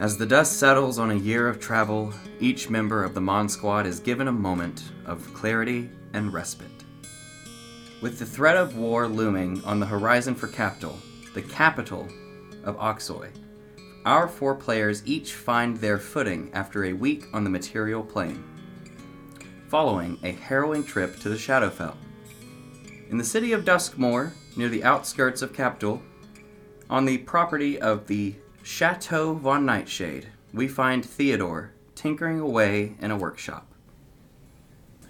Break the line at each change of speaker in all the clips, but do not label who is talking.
As the dust settles on a year of travel, each member of the Mon Squad is given a moment of clarity and respite. With the threat of war looming on the horizon for Capital, the capital of Oxoy, our four players each find their footing after a week on the material plane, following a harrowing trip to the Shadowfell. In the city of Duskmoor, near the outskirts of Capital, on the property of the Chateau von Nightshade, we find Theodore tinkering away in a workshop.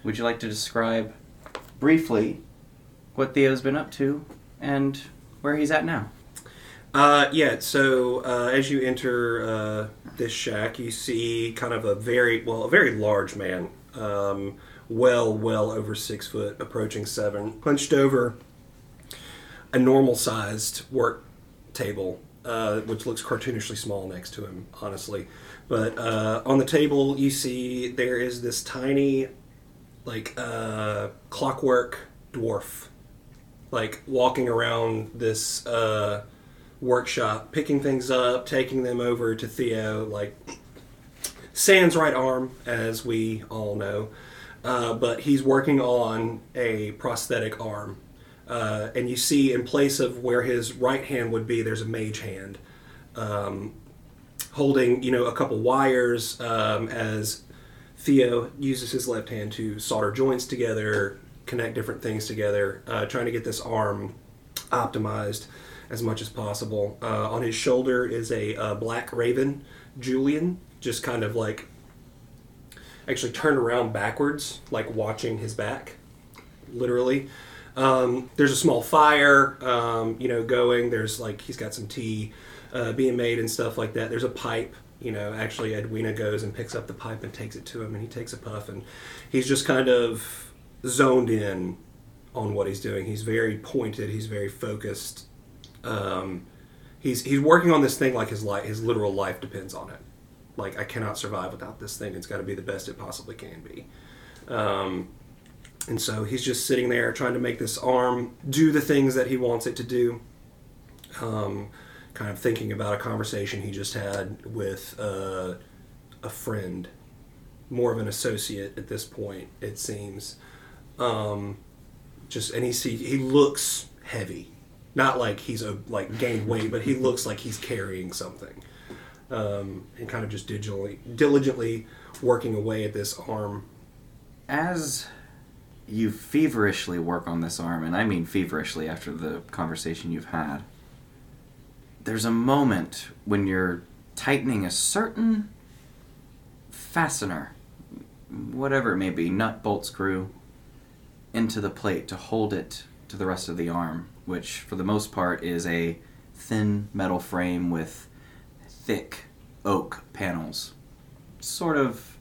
Would you like to describe briefly what Theo's been up to and where he's at now?
Uh, yeah, so uh, as you enter uh, this shack, you see kind of a very, well, a very large man, um, well, well over six foot, approaching seven, hunched over a normal sized work table, uh, which looks cartoonishly small next to him, honestly. But uh, on the table, you see there is this tiny, like, uh, clockwork dwarf, like, walking around this. Uh, workshop, picking things up, taking them over to Theo, like Sans right arm, as we all know. Uh, but he's working on a prosthetic arm. Uh, and you see, in place of where his right hand would be, there's a mage hand um, holding, you know, a couple wires um, as Theo uses his left hand to solder joints together, connect different things together, uh, trying to get this arm optimized as much as possible. Uh, on his shoulder is a uh, black raven, Julian, just kind of like actually turned around backwards, like watching his back, literally. Um, there's a small fire, um, you know, going. There's like he's got some tea uh, being made and stuff like that. There's a pipe. You know, actually, Edwina goes and picks up the pipe and takes it to him, and he takes a puff, and he's just kind of zoned in on what he's doing. He's very pointed. He's very focused um, he's he's working on this thing like his life, his literal life depends on it. Like I cannot survive without this thing. It's got to be the best it possibly can be. Um, and so he's just sitting there trying to make this arm do the things that he wants it to do. Um, kind of thinking about a conversation he just had with uh, a friend, more of an associate at this point, it seems. Um, just and he see he looks heavy not like he's a like gained weight, but he looks like he's carrying something, um, and kind of just diligently diligently working away at this arm.
As you feverishly work on this arm, and I mean feverishly after the conversation you've had, there's a moment when you're tightening a certain fastener, whatever it may be, nut, bolt, screw, into the plate to hold it to the rest of the arm which for the most part is a thin metal frame with thick oak panels. Sort of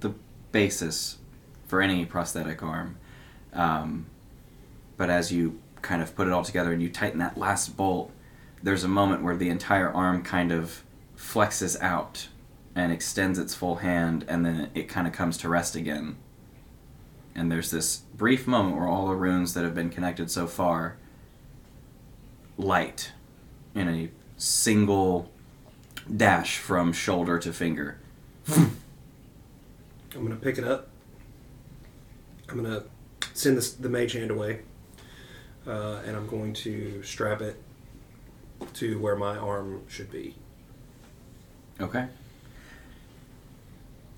the basis for any prosthetic arm. Um, but as you kind of put it all together and you tighten that last bolt, there's a moment where the entire arm kind of flexes out and extends its full hand, and then it kind of comes to rest again. And there's this brief moment where all the runes that have been connected so far light in a single dash from shoulder to finger.
I'm gonna pick it up. I'm gonna send this, the mage hand away, uh, and I'm going to strap it to where my arm should be.
Okay.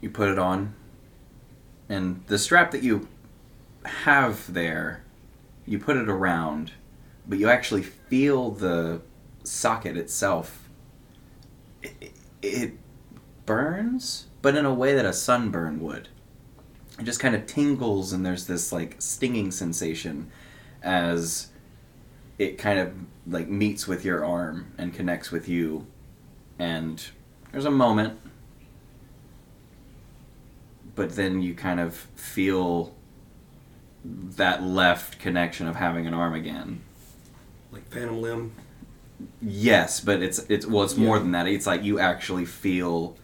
You put it on, and the strap that you have there, you put it around but you actually feel the socket itself. It, it burns, but in a way that a sunburn would. It just kind of tingles, and there's this like stinging sensation as it kind of like meets with your arm and connects with you. And there's a moment, but then you kind of feel that left connection of having an arm again
like phantom limb.
Yes, but it's it's well, it's more than that. It's like you actually feel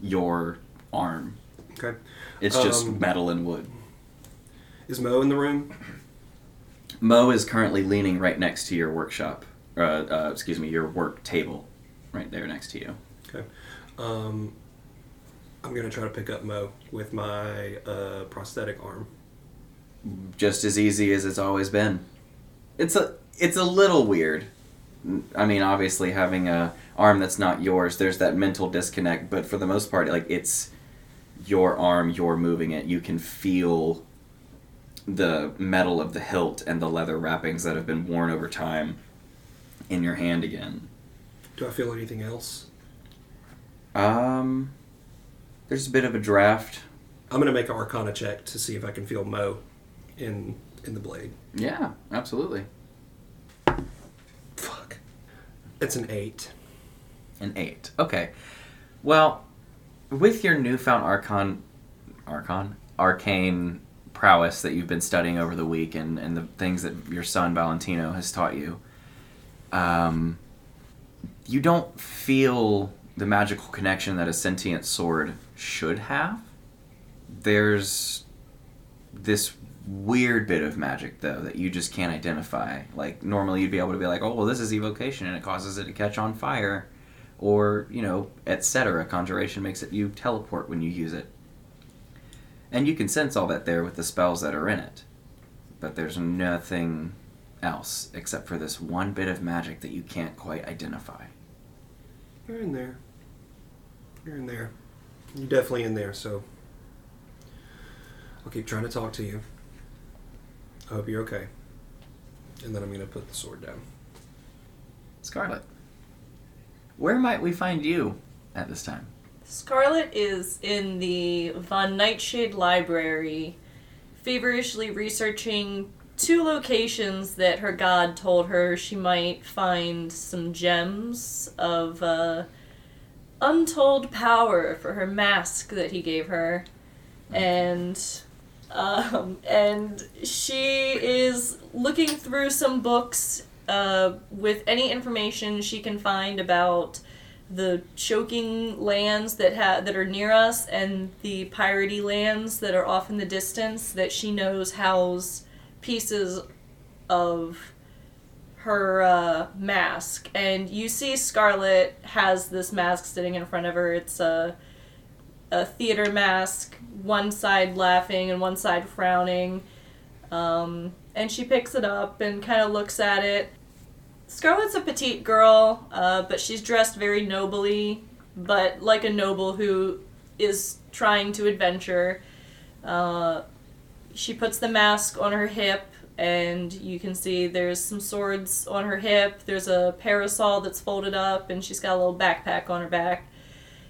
your arm.
Okay.
It's just um, metal and wood.
Is Mo in the room?
Mo is currently leaning right next to your workshop. Uh, uh, excuse me, your work table, right there next to you.
Okay. Um, I'm gonna try to pick up Mo with my uh, prosthetic arm.
just as easy as it's always been. It's a it's a little weird. I mean, obviously having a arm that's not yours, there's that mental disconnect, but for the most part like it's your arm, you're moving it. You can feel the metal of the hilt and the leather wrappings that have been worn over time in your hand again.
Do I feel anything else?
Um there's a bit of a draft.
I'm gonna make an Arcana check to see if I can feel Mo in in the blade.
Yeah, absolutely.
Fuck. It's an eight.
An eight. Okay. Well, with your newfound archon, archon, arcane prowess that you've been studying over the week, and and the things that your son Valentino has taught you, um, you don't feel the magical connection that a sentient sword should have. There's this weird bit of magic though that you just can't identify. Like normally you'd be able to be like, "Oh, well this is evocation and it causes it to catch on fire." Or, you know, etc. Conjuration makes it you teleport when you use it. And you can sense all that there with the spells that are in it. But there's nothing else except for this one bit of magic that you can't quite identify.
You're in there. You're in there. You're definitely in there, so I'll keep trying to talk to you. I hope you're okay. And then I'm gonna put the sword down.
Scarlet, where might we find you at this time?
Scarlet is in the Von Nightshade Library, feverishly researching two locations that her god told her she might find some gems of uh, untold power for her mask that he gave her. And um, and she is looking through some books uh, with any information she can find about the choking lands that ha- that are near us and the piratey lands that are off in the distance that she knows house pieces of her uh, mask. And you see scarlet has this mask sitting in front of her. It's a a theater mask one side laughing and one side frowning. Um, and she picks it up and kind of looks at it Scarlett's a petite girl, uh, but she's dressed very nobly, but like a noble who is trying to adventure. Uh, she puts the mask on her hip, and you can see there's some swords on her hip. There's a parasol that's folded up, and she's got a little backpack on her back.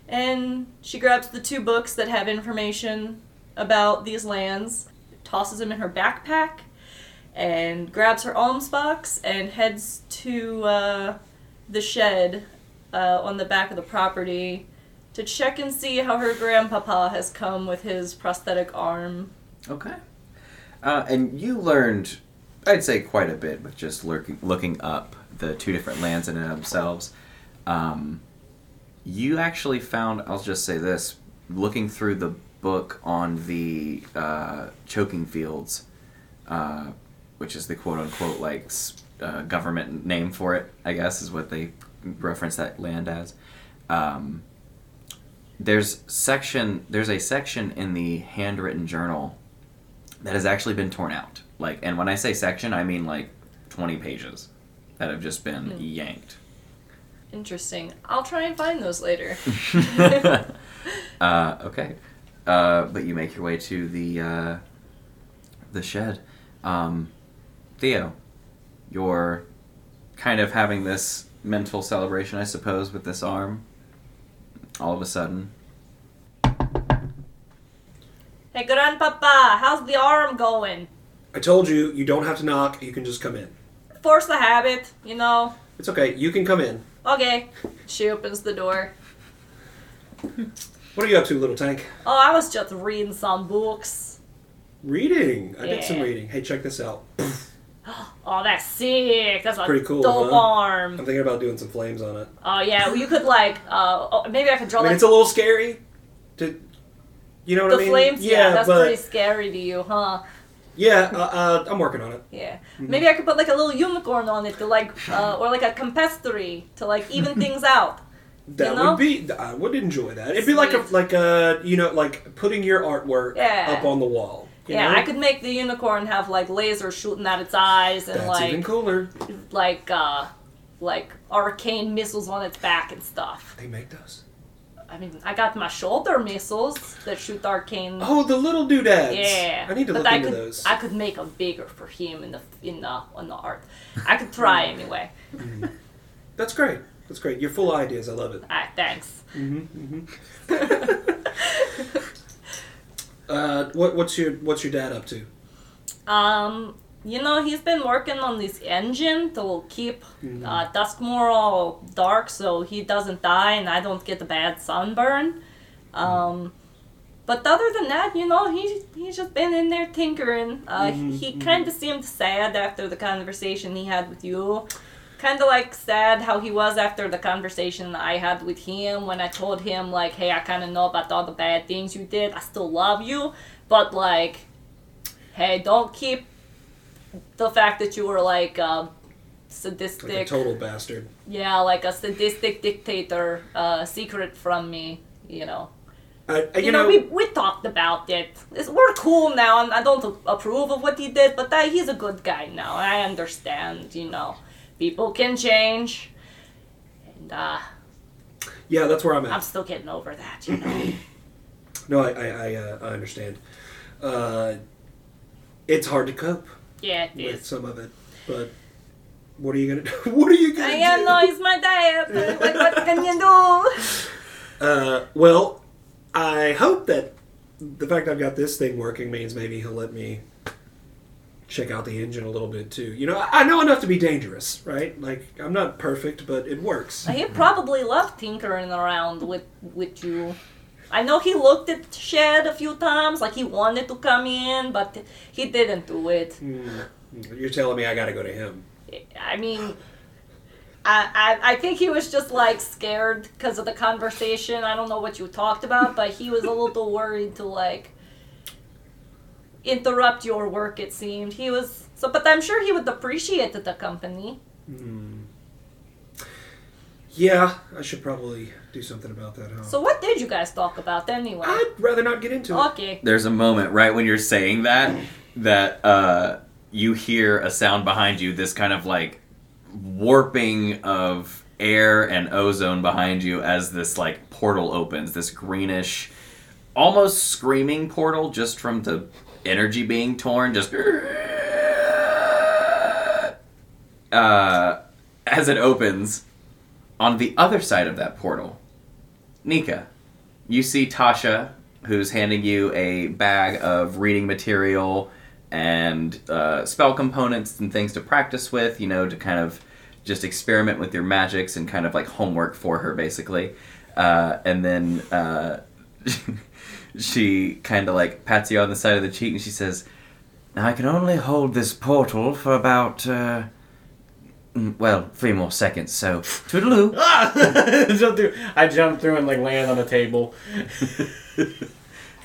And she grabs the two books that have information about these lands, tosses them in her backpack, and grabs her alms box and heads to uh, the shed uh, on the back of the property to check and see how her grandpapa has come with his prosthetic arm.
Okay. Uh, and you learned, I'd say, quite a bit with just lurking, looking up the two different lands in and of themselves. Um, you actually found, I'll just say this, looking through the book on the uh, choking fields, uh, which is the quote unquote like uh, government name for it, I guess, is what they reference that land as. Um, there's section there's a section in the handwritten journal that has actually been torn out. Like, and when I say section, I mean like 20 pages that have just been yanked.
Interesting. I'll try and find those later.
uh, okay, uh, but you make your way to the uh, the shed. Um, Theo, you're kind of having this mental celebration, I suppose, with this arm. All of a sudden,
hey, grandpapa, how's the arm going?
I told you, you don't have to knock, you can just come in.
Force the habit, you know.
It's okay, you can come in.
Okay. She opens the door.
What are you up to, little tank?
Oh, I was just reading some books.
Reading. I did some
Yeah.
reading. Hey, check this out.
Oh, that's sick. That's a
Pretty cool,
dope
huh?
arm.
I'm thinking about doing some flames on it.
Oh yeah, well, you could like, uh, oh, maybe I could draw
I mean,
like
it's a little scary. To, you know what
the
I mean?
The flames. Yeah, that's
but
pretty scary to you, huh?
yeah, uh, uh, I'm working on it.
Yeah.
Mm-hmm.
Maybe I could put like a little unicorn on it to like, uh, or like a compestry to like even things out.
That
You know?
would be. I would enjoy that. It'd be like a like a you know like putting your artwork
Yeah.
up on the wall. You
yeah,
know?
I could make the unicorn have like lasers shooting out its eyes and
That's
like
even cooler.
like uh like arcane missiles on its back and stuff.
They make those.
I mean, I got my shoulder missiles that shoot arcane.
Oh, the little doodads.
Yeah,
I need to
but
look
I
into
could,
those.
I could make them bigger for him in the in the on the art. I could try anyway.
That's great. That's great. You're full of ideas. I love it.
Ah, thanks.
Uh, what, what's your What's your dad up to?
Um, you know, he's been working on this engine to keep
Mm-hmm.
uh, Duskmoor all dark so he doesn't die and I don't get a bad sunburn. Um, but other than that, you know, he, he's just been in there tinkering. Uh,
Mm-hmm,
He kind of seemed sad after the conversation he had with you. Kind of like sad how he was after the conversation I had with him when I told him, like, hey, I kind of know about all the bad things you did. I still love you. But, like, hey, don't keep the fact that you were like uh, sadistic,
Like a total bastard.
yeah, like a sadistic dictator, uh, secret from me. You know,
I, I-
you,
you,
know,
know,
we we talked about it. It's, we're cool now, and I don't approve of what he did, but that, he's a good guy now. I understand. You know, people can change, and uh,
yeah, that's where I'm at.
I'm still getting over that. You know,
No, I I, I, uh, I understand. Uh, it's hard to cope
yeah, it
with
is.
some of it, but what are you gonna do? What are you gonna
I
do?
am no, he's my dad. Like, what can you do?
Uh, well, I hope that the fact I've got this thing working means maybe he'll let me check out the engine a little bit too. You know, I I know enough to be dangerous, right? Like I'm not perfect, but it works.
He probably loved tinkering around with with you. I know he looked at Shed a few times, like he wanted to come in, but he didn't do it.
Hmm. You're telling me I got to go to him?
I mean, I, I, I think he was just like scared because of the conversation. I don't know what you talked about, but he was a little worried to like interrupt your work. It seemed he was so, but I'm sure he would appreciate the company.
Yeah, I should probably do something about that. Huh?
So, what did you guys talk about anyway?
I'd rather not get into it.
Okay.
There's a moment right when you're saying that that uh, you hear a sound behind you, this kind of like warping of air and ozone behind you as this like portal opens, this greenish, almost screaming portal just from the energy being torn, just uh, as it opens. On the other side of that portal, Nika, you see Tasha, who's handing you a bag of reading material and uh, spell components and things to practice with, you know, to kind of just experiment with your magics and kind of like homework for her, basically. Uh, and then uh, she kind of like pats you on the side of the cheek and she says, Now I can only hold this portal for about, uh, mm, well, three more seconds, so toodaloo.
I jump through and like land on a table.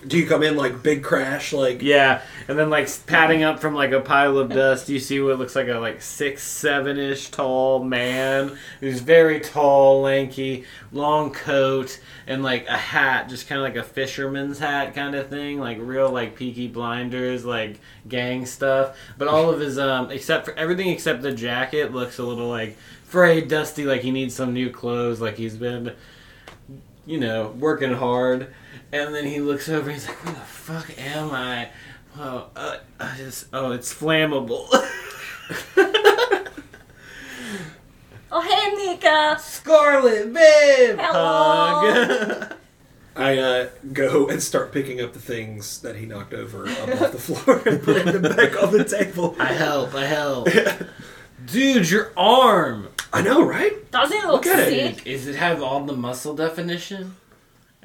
Do you come in like big crash? Like
Yeah, and then like padding up from like a pile of dust, you see what looks like a like six, seven ish tall man who's very tall, lanky, long coat, and like a hat, just kind of like a fisherman's hat kind of thing, like real like Peaky Blinders, like gang stuff. But all of his um, except for everything except the jacket looks a little like frayed, dusty, like he needs some new clothes, like he's been, you know, working hard. And then he looks over. And he's like, "Where the fuck am I? Oh, uh, I just oh, it's flammable."
Oh, hey, Nika.
Scarlet, babe.
Hello.
Hug.
I uh, go and start picking up the things that he knocked over up off the floor and putting them back on the table.
I help. I help. Dude, your arm.
I know, right?
Doesn't it look
Look at it.
sick?
Is it have all the muscle definition?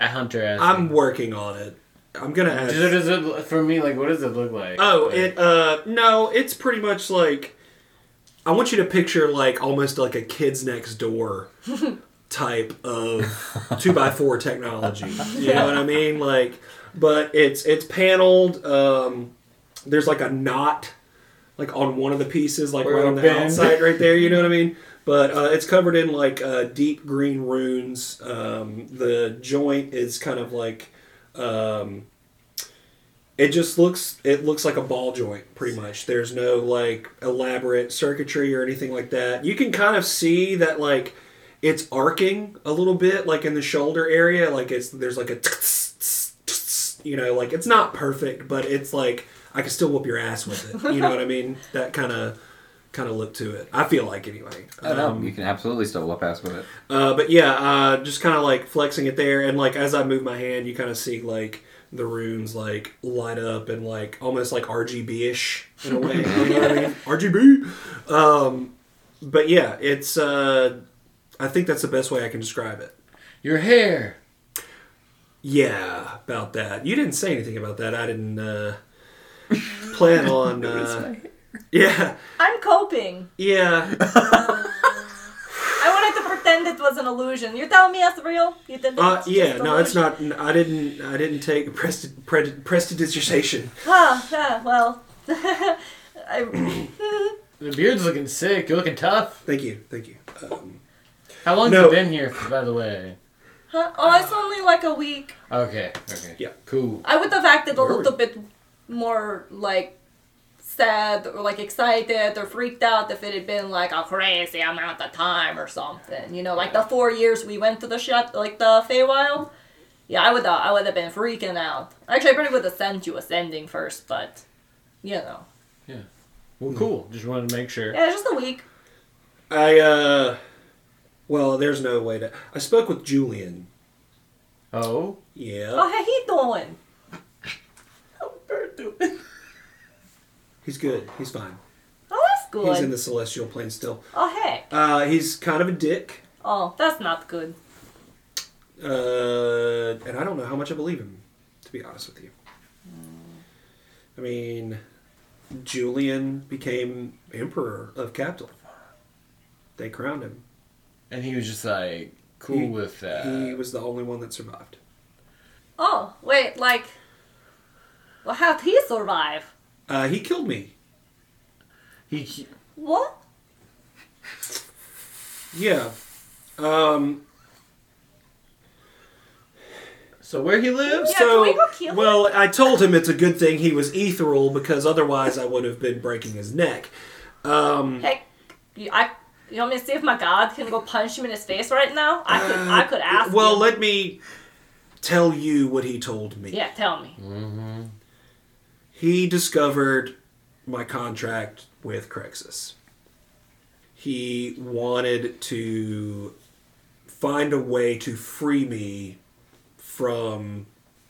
A hunter asked.
I'm working on it. I'm gonna ask.
Does it, does it for me like what does it look like?
Oh,
Like-
it uh no, it's pretty much like I want you to picture like almost like a kids next door type of two by four technology. You know what I mean? Like but it's it's paneled, um there's like a knot like on one of the pieces, like
Where
right on the
bend.
outside, right there. You know what I mean? But uh, it's covered in like uh, deep green runes. Um, the joint is kind of like. Um, it just looks it looks like a ball joint pretty much there's no like elaborate circuitry or anything like that you can kind of see that like it's arcing a little bit like in the shoulder area like it's there's like a you know like it's not perfect but it's like i can still whoop your ass with it you know what i mean that kind of kind of look to it i feel like anyway
Oh, no,
Um,
you can absolutely still whoop ass with it.
uh, but yeah, uh, just kind of like flexing it there, and like as I move my hand, you kind of see like the runes like light up and like almost like RGB ish in a way. you know what I mean? RGB. Um, but yeah, it's. Uh, I think that's the best way I can describe it.
Your hair.
Yeah, about that. You didn't say anything about that. I didn't uh, plan on. Yeah,
I'm coping.
yeah.
I wanted to pretend it was an illusion. You're telling me that's real? You think
Uh,
it's
yeah,
just
no, it's
illusion?
not. I didn't. I didn't take presti- pred- prestidigitation.
Huh, yeah, well. I,
The beard's looking sick. You're looking tough.
Thank you, thank you. Um,
How long
No.
you been here, by the way?
huh? Oh, it's only like a week.
Okay. Okay.
Yeah.
Cool.
I would have acted a
Where
little bit more like sad or like excited or freaked out if it had been like a crazy amount of time or something. You know, like the four years we went to the shut, like the Feywild. Yeah, I would. Uh, I would have been freaking out. Actually, I probably would have sent you a sending first, but you know, Yeah.
Well, cool. Just wanted to make sure.
yeah, just a week.
I uh, well, there's no way to. I spoke with Julian.
Oh.
Yeah,
Oh, how he doing? How Bert doing?
He's good. He's fine.
Oh, that's good.
He's in the celestial plane still.
Oh, heck.
Uh, he's kind of a dick.
Oh, that's not good.
Uh, and I don't know how much I believe him, to be honest with you. I mean, Julian became emperor of Capitol. They crowned him.
And he was just like cool
He-
with that.
He was the only one that survived.
Oh, wait, like, well, how'd he survive?
Uh, he killed me.
He, he
What?
Yeah. Um,
so where he lives?
Yeah,
so,
can we go kill him?
well, I told him it's a good thing he was ethereal because otherwise I would have been breaking his neck. Um,
Hey, you, I, you want me to see if my god can go punch him in his face right now? I could, I could ask.
Uh, well,
him.
let me tell you what he told me.
Yeah, tell me.
He discovered my contract with Crexus. He wanted to find a way to free me from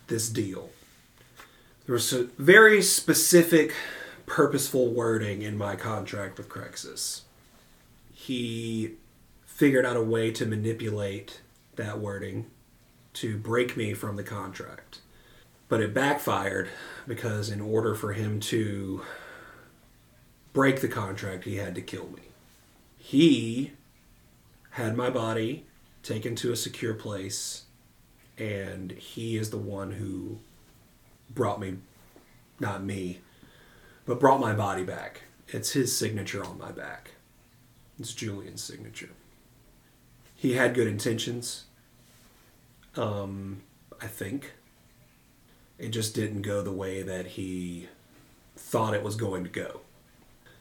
this deal. There was a very specific, purposeful wording in my contract with Crexus. He figured out a way to manipulate that wording to break me from the contract. But it backfired because, in order for him to break the contract, he had to kill me. He had my body taken to a secure place, and he is the one who brought me, not me, but brought my body back. It's his signature on my back. It's Julian's signature. He had good intentions, um, I think it just didn't go the way that he thought it was going to go.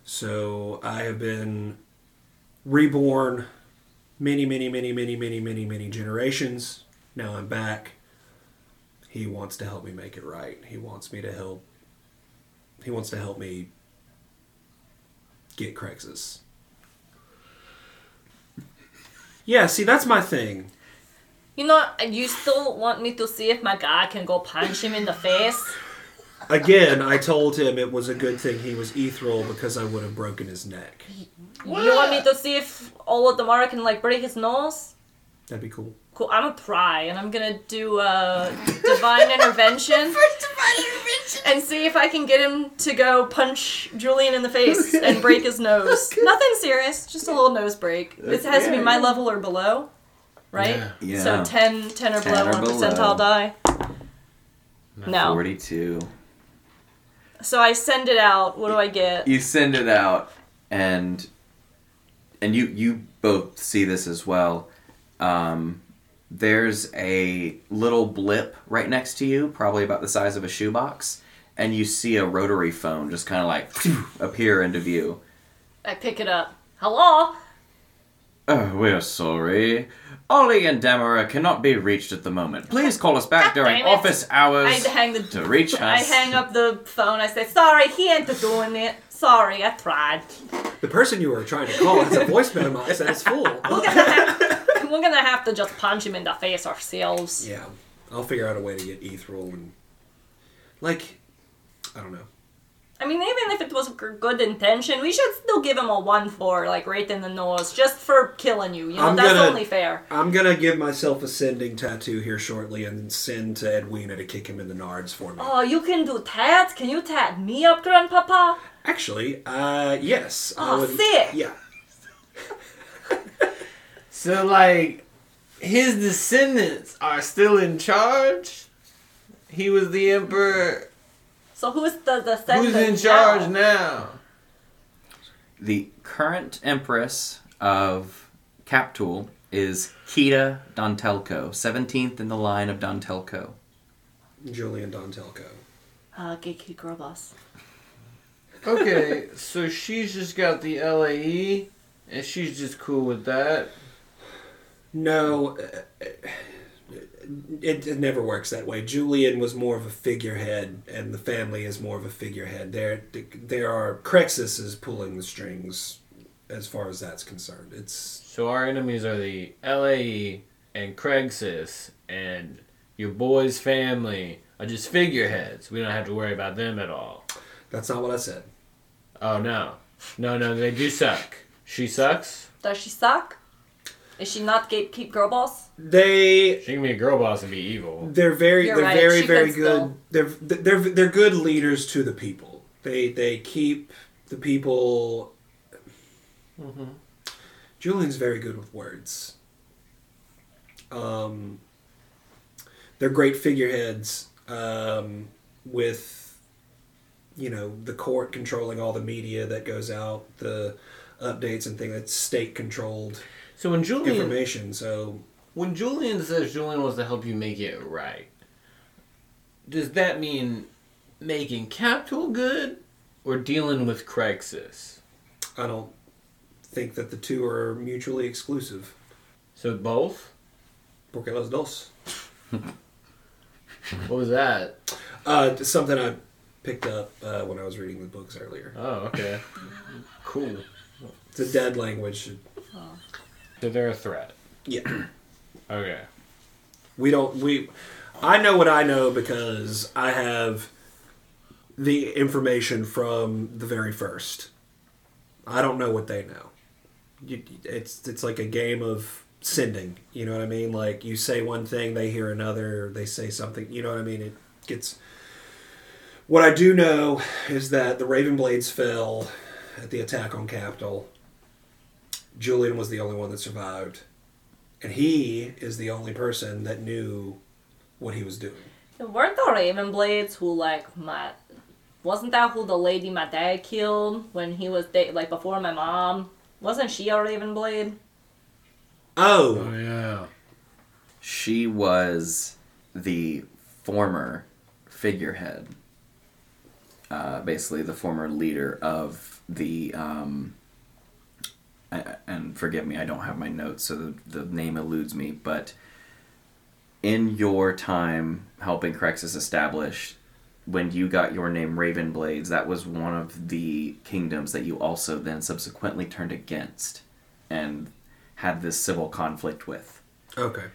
So I have been reborn many, many, many, many, many, many, many generations. Now I'm back. He wants to help me make it right. He wants me to help. He wants to help me get Crexus. Yeah, see, that's my thing.
You know, and you still want me to see if my guy can go punch him in the face?
Again, I told him it was a good thing he was ethereal because I would have broken his neck.
You want me to see if Olodamara can like break his nose?
That'd be cool.
Cool. I'm gonna try, and I'm gonna do uh, divine intervention and see if I can get him to go punch Julian in the face and break his nose. Nothing serious, just a little nose break. It has to be my level or below, right?
Yeah.
Yeah.
So 10, 10 or
10
below,
or
one
below.
percentile die. No.
42.
So I send it out. What do I get?
you send it out and and you you both see this as well um, there's a little blip right next to you probably about the size of a shoebox and you see a rotary phone just kind of like appear into view
I pick it up. Hello?
oh we're sorry Olodamara cannot be reached at the moment please call us back
God
during office hours
I hang the
to reach us
I hang up the phone. I say, sorry, he ain't doing it. Sorry, I tried.
The person you were trying to call has a voice memo that says full.
We're gonna have, we're gonna have to just punch him in the face ourselves.
Yeah, I'll figure out a way to get Ethereal and like, I don't know.
I mean, even if it was good intention, we should still give him a one for like right in the nose, just for killing you. You know,
I'm
that's
gonna-
only fair.
I'm gonna give myself a sending tattoo here shortly and send to Edwina to kick him in the nards for me.
Oh, you can do tats? Can you tat me up, Grandpapa?
Actually, uh, yes. I
Oh,
would-
sick.
Yeah.
So like, his descendants are still in charge. He was the emperor.
So who's the descendant
Who's in charge
now?
now?
The current empress of Captuhl is Kita Dontelco, 17th in the line of Dontelco.
Julian Dontelco.
Uh, Geeky Girl Boss.
Okay, so she's just got the LAE, and she's just cool with that.
No, uh, it, it never works that way. Julian was more of a figurehead, and the family is more of a figurehead. There, there are Crexus is pulling the strings, as far as that's concerned. It's
So our enemies are the LAE and Crexus, and your boy's family are just figureheads. We don't have to worry about them at all.
that's not what I said.
Oh no, no, no, they do suck. She sucks.
Does she suck? Is she not gatekeep girl boss?
They
She can be a girl boss and be evil.
they're very
You're
they're
right,
very
she
very good.
still-
They're they're they're good leaders to the people. They they keep the people. Julian's very good with words. Um, they're great figureheads um, with, you know, the court controlling all the media that goes out, the updates and things. that's state controlled
So when Julian
information. So
when Julian says Julian wants to help you make it right, does that mean making Capital good or dealing with Crexus?
I don't think that the two are mutually exclusive.
So both?
Porque los dos.
What was that?
Uh, something I picked up uh, when I was reading the books earlier.
Oh, okay. Cool.
It's a dead language.
So they're a threat.
Yeah.
Okay.
We don't. We. I know what I know because I have the information from the very first. I don't know what they know. You, it's it's like a game of sending. You know what I mean? Like you say one thing, they hear another. They say something. You know what I mean? It gets. What I do know is that the Raven Blades fell at the attack on Capitol. Julian was the only one that survived, and he is the only person that knew what he was doing.
Weren't the Raven Blades who like my wasn't that who the lady my dad killed when he was da- like before my mom? Wasn't she a Raven Blade?
Oh,
yeah.
She was the former figurehead, uh, basically the former leader of the. Um, I- and forgive me, I don't have my notes, so the, the name eludes me. But in your time helping Crexus establish, when you got your name Raven Blades, that was one of the kingdoms that you also then subsequently turned against and had this civil conflict with.
okay.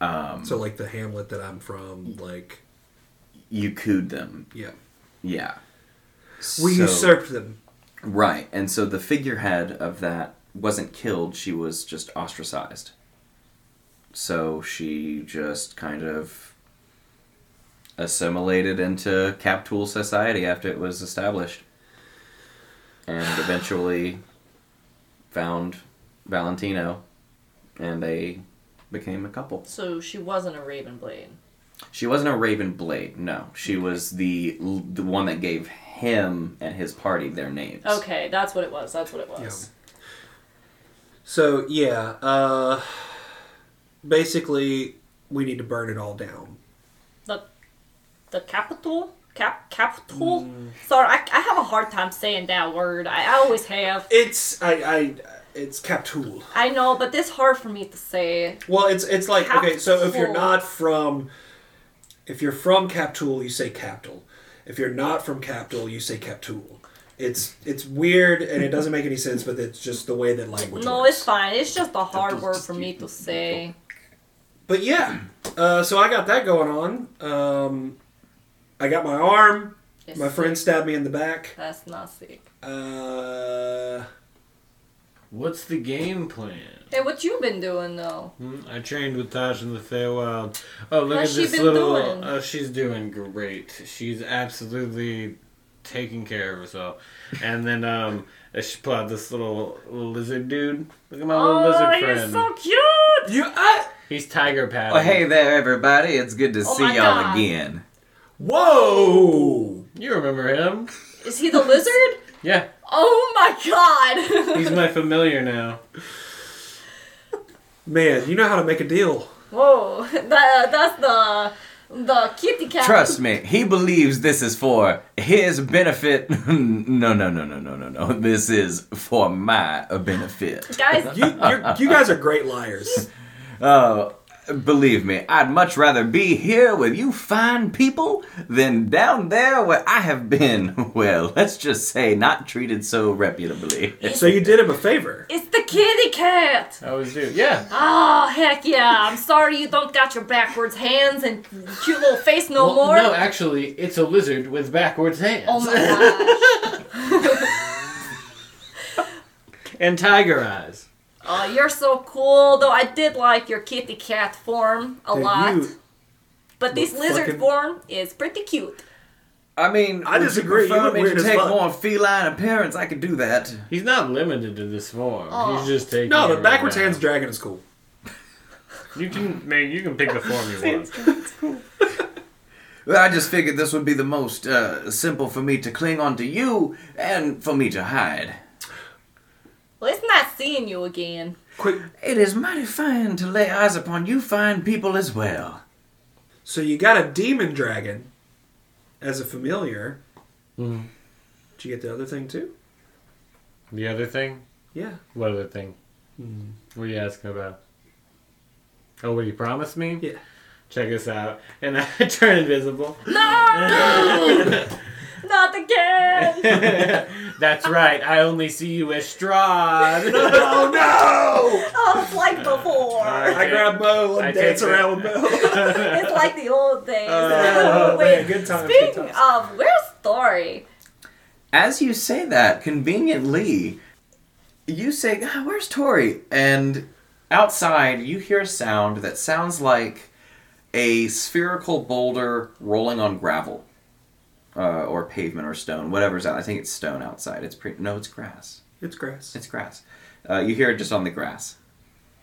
Um,
So like the Hamlet that I'm from, like
you cooed them.
yeah,
Yeah.
we
So-
usurped them.
Right. And so the figurehead of that wasn't killed, she was just ostracized. So she just kind of assimilated into Captuhl society after it was established. And eventually found Valentino and they became a couple.
So she wasn't a Raven Blade.
She wasn't a Raven Blade. No, she was the the one that gave him and his party their names.
Okay, that's what it was. That's what it was. Yeah.
So yeah, uh, basically we need to burn it all down.
The the capital? Cap capital? Sorry, I, I have a hard time saying that word. I, I always have.
It's I I it's Captuhl.
I know, but it's hard for me to say.
Well, it's it's like okay, so if you're not from if you're from Captuhl, you say Capital. If you're not from Capital, you say Captuhl. It's it's weird and it doesn't make any sense, but it's just the way that language
No,
works.
it's fine. It's just a hard word for me to say.
But yeah, uh, so I got that going on. Um, I got my arm.
It's
My friend stabbed me in the back.
That's not sick.
Uh,
What's the game plan?
Hey, what you been doing though?
Hmm, I trained with Taj in the Feywild. Oh, look
How's
at this little.
doing?
Oh, she's doing great. She's absolutely taking care of herself. And then um, she pulled out this little, little lizard dude. Look at my little
Oh,
lizard
you're
friend.
so cute!
you I,
He's tiger padding.
Well, Oh, hey there, everybody. It's good to
Oh
see y'all
God.
again.
whoa!
You remember him?
Is he the lizard?
Yeah,
Oh my god!
he's my familiar now.
Man, you know how to make a deal.
Whoa, that, uh, that's the the kitty cat.
Trust me, he believes this is for his benefit. no, no, no, no, no, no, no. This is for my benefit.
guys.
You you're, you guys are great liars.
Oh, believe me, I'd much rather be here with you fine people than down there where I have been, well, let's just say, not treated so reputably.
So you did him a favor.
It's the kitty cat.
I always do. Yeah.
Oh heck yeah! I'm sorry you don't got your backwards hands and cute little face no
Well,
more.
No, actually, it's a lizard with backwards hands.
oh my gosh!
and tiger eyes.
Oh, you're so cool. Though I did like your kitty cat form a
Dude,
lot,
you-
but this lizard
fucking-
form is pretty cute.
I mean,
I disagree.
You prefer
You look
me
weird
to take more feline appearance. I could do that.
He's not limited to this form.
Oh.
He's just taking.
No, the
it
backwards
around.
hands dragon is cool.
You can, man. You can pick the form you want. It's cool.
well, I just figured this would be the most uh, simple for me to cling onto you and for me to hide.
Well, it's nice seeing you again.
Quick.
It is mighty fine to lay eyes upon you fine people as well.
So you got a demon dragon as a familiar.
Mhm.
Did you get the other thing too?
The other thing.
Yeah.
What other thing? What are you asking about? Oh, what you promised me?
Yeah.
Check us out. And I turn invisible.
No, not again.
That's right. I only see you as Strahd.
Oh no!
Oh, it's like before.
I grab Mo and
I
dance around with Mo.
It's like the old days.
Oh,
Wait,
man, good times, good
Speaking
times.
of, where's Story?
As you say that, conveniently, you say, ah, Where's Tori? And outside, you hear a sound that sounds like a spherical boulder rolling on gravel. Uh, or pavement or stone, whatever's out. I think it's stone outside. It's pretty. No, it's grass.
It's grass.
It's grass. Uh, you hear it just on the grass.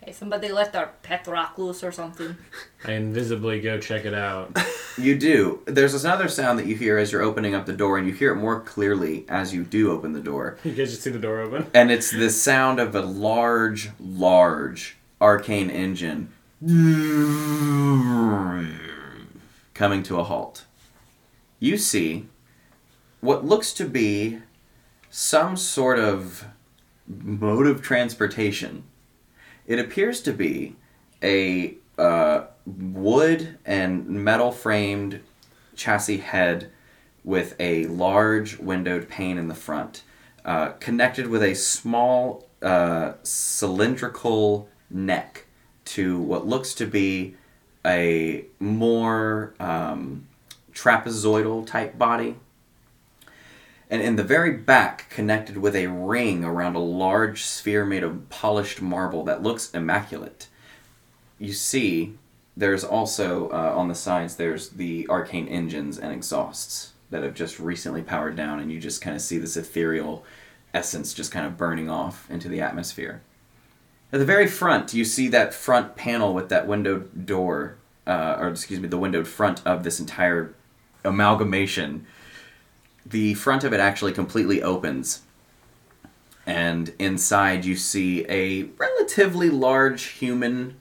Hey, somebody let their pet rock loose or something.
I invisibly go check it out.
You do. There's another sound that you hear as you're opening up the door, and you hear it more clearly as you do open the door.
You guys just see the door open.
And it's the sound of a large, large arcane engine coming to a halt. You see what looks to be some sort of mode of transportation. It appears to be a uh, wood and metal framed chassis head with a large windowed pane in the front, uh, connected with a small uh, cylindrical neck to what looks to be a more um, trapezoidal type body. And in the very back, connected with a ring around a large sphere made of polished marble that looks immaculate, you see there's also uh, on the sides there's the arcane engines and exhausts that have just recently powered down, and you just kind of see this ethereal essence just kind of burning off into the atmosphere. At the very front, you see that front panel with that windowed door uh, or excuse me, the windowed front of this entire amalgamation, the front of it actually completely opens. And inside you see a relatively large human,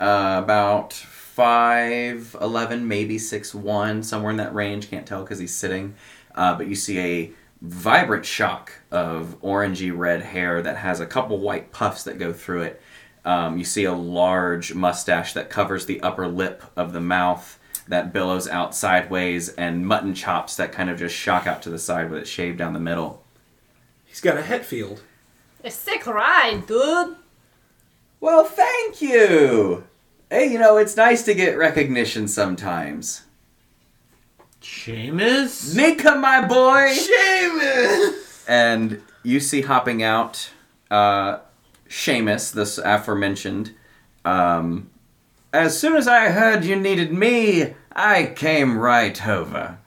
uh, about 5'11, maybe 6'1, somewhere in that range. Can't tell because he's sitting. Uh, but you see a vibrant shock of orangey red hair that has a couple white puffs that go through it. Um, you see a large mustache that covers the upper lip of the mouth that billows out sideways, and mutton chops that kind of just shock out to the side with it shaved down the middle.
He's got a Hetfield.
A sick ride, dude.
Well, thank you! Hey, you know, it's nice to get recognition sometimes.
Seamus?
Nika, my boy!
Seamus!
and you see hopping out uh, Seamus, this aforementioned. Um, as soon as I heard you needed me, I came right over.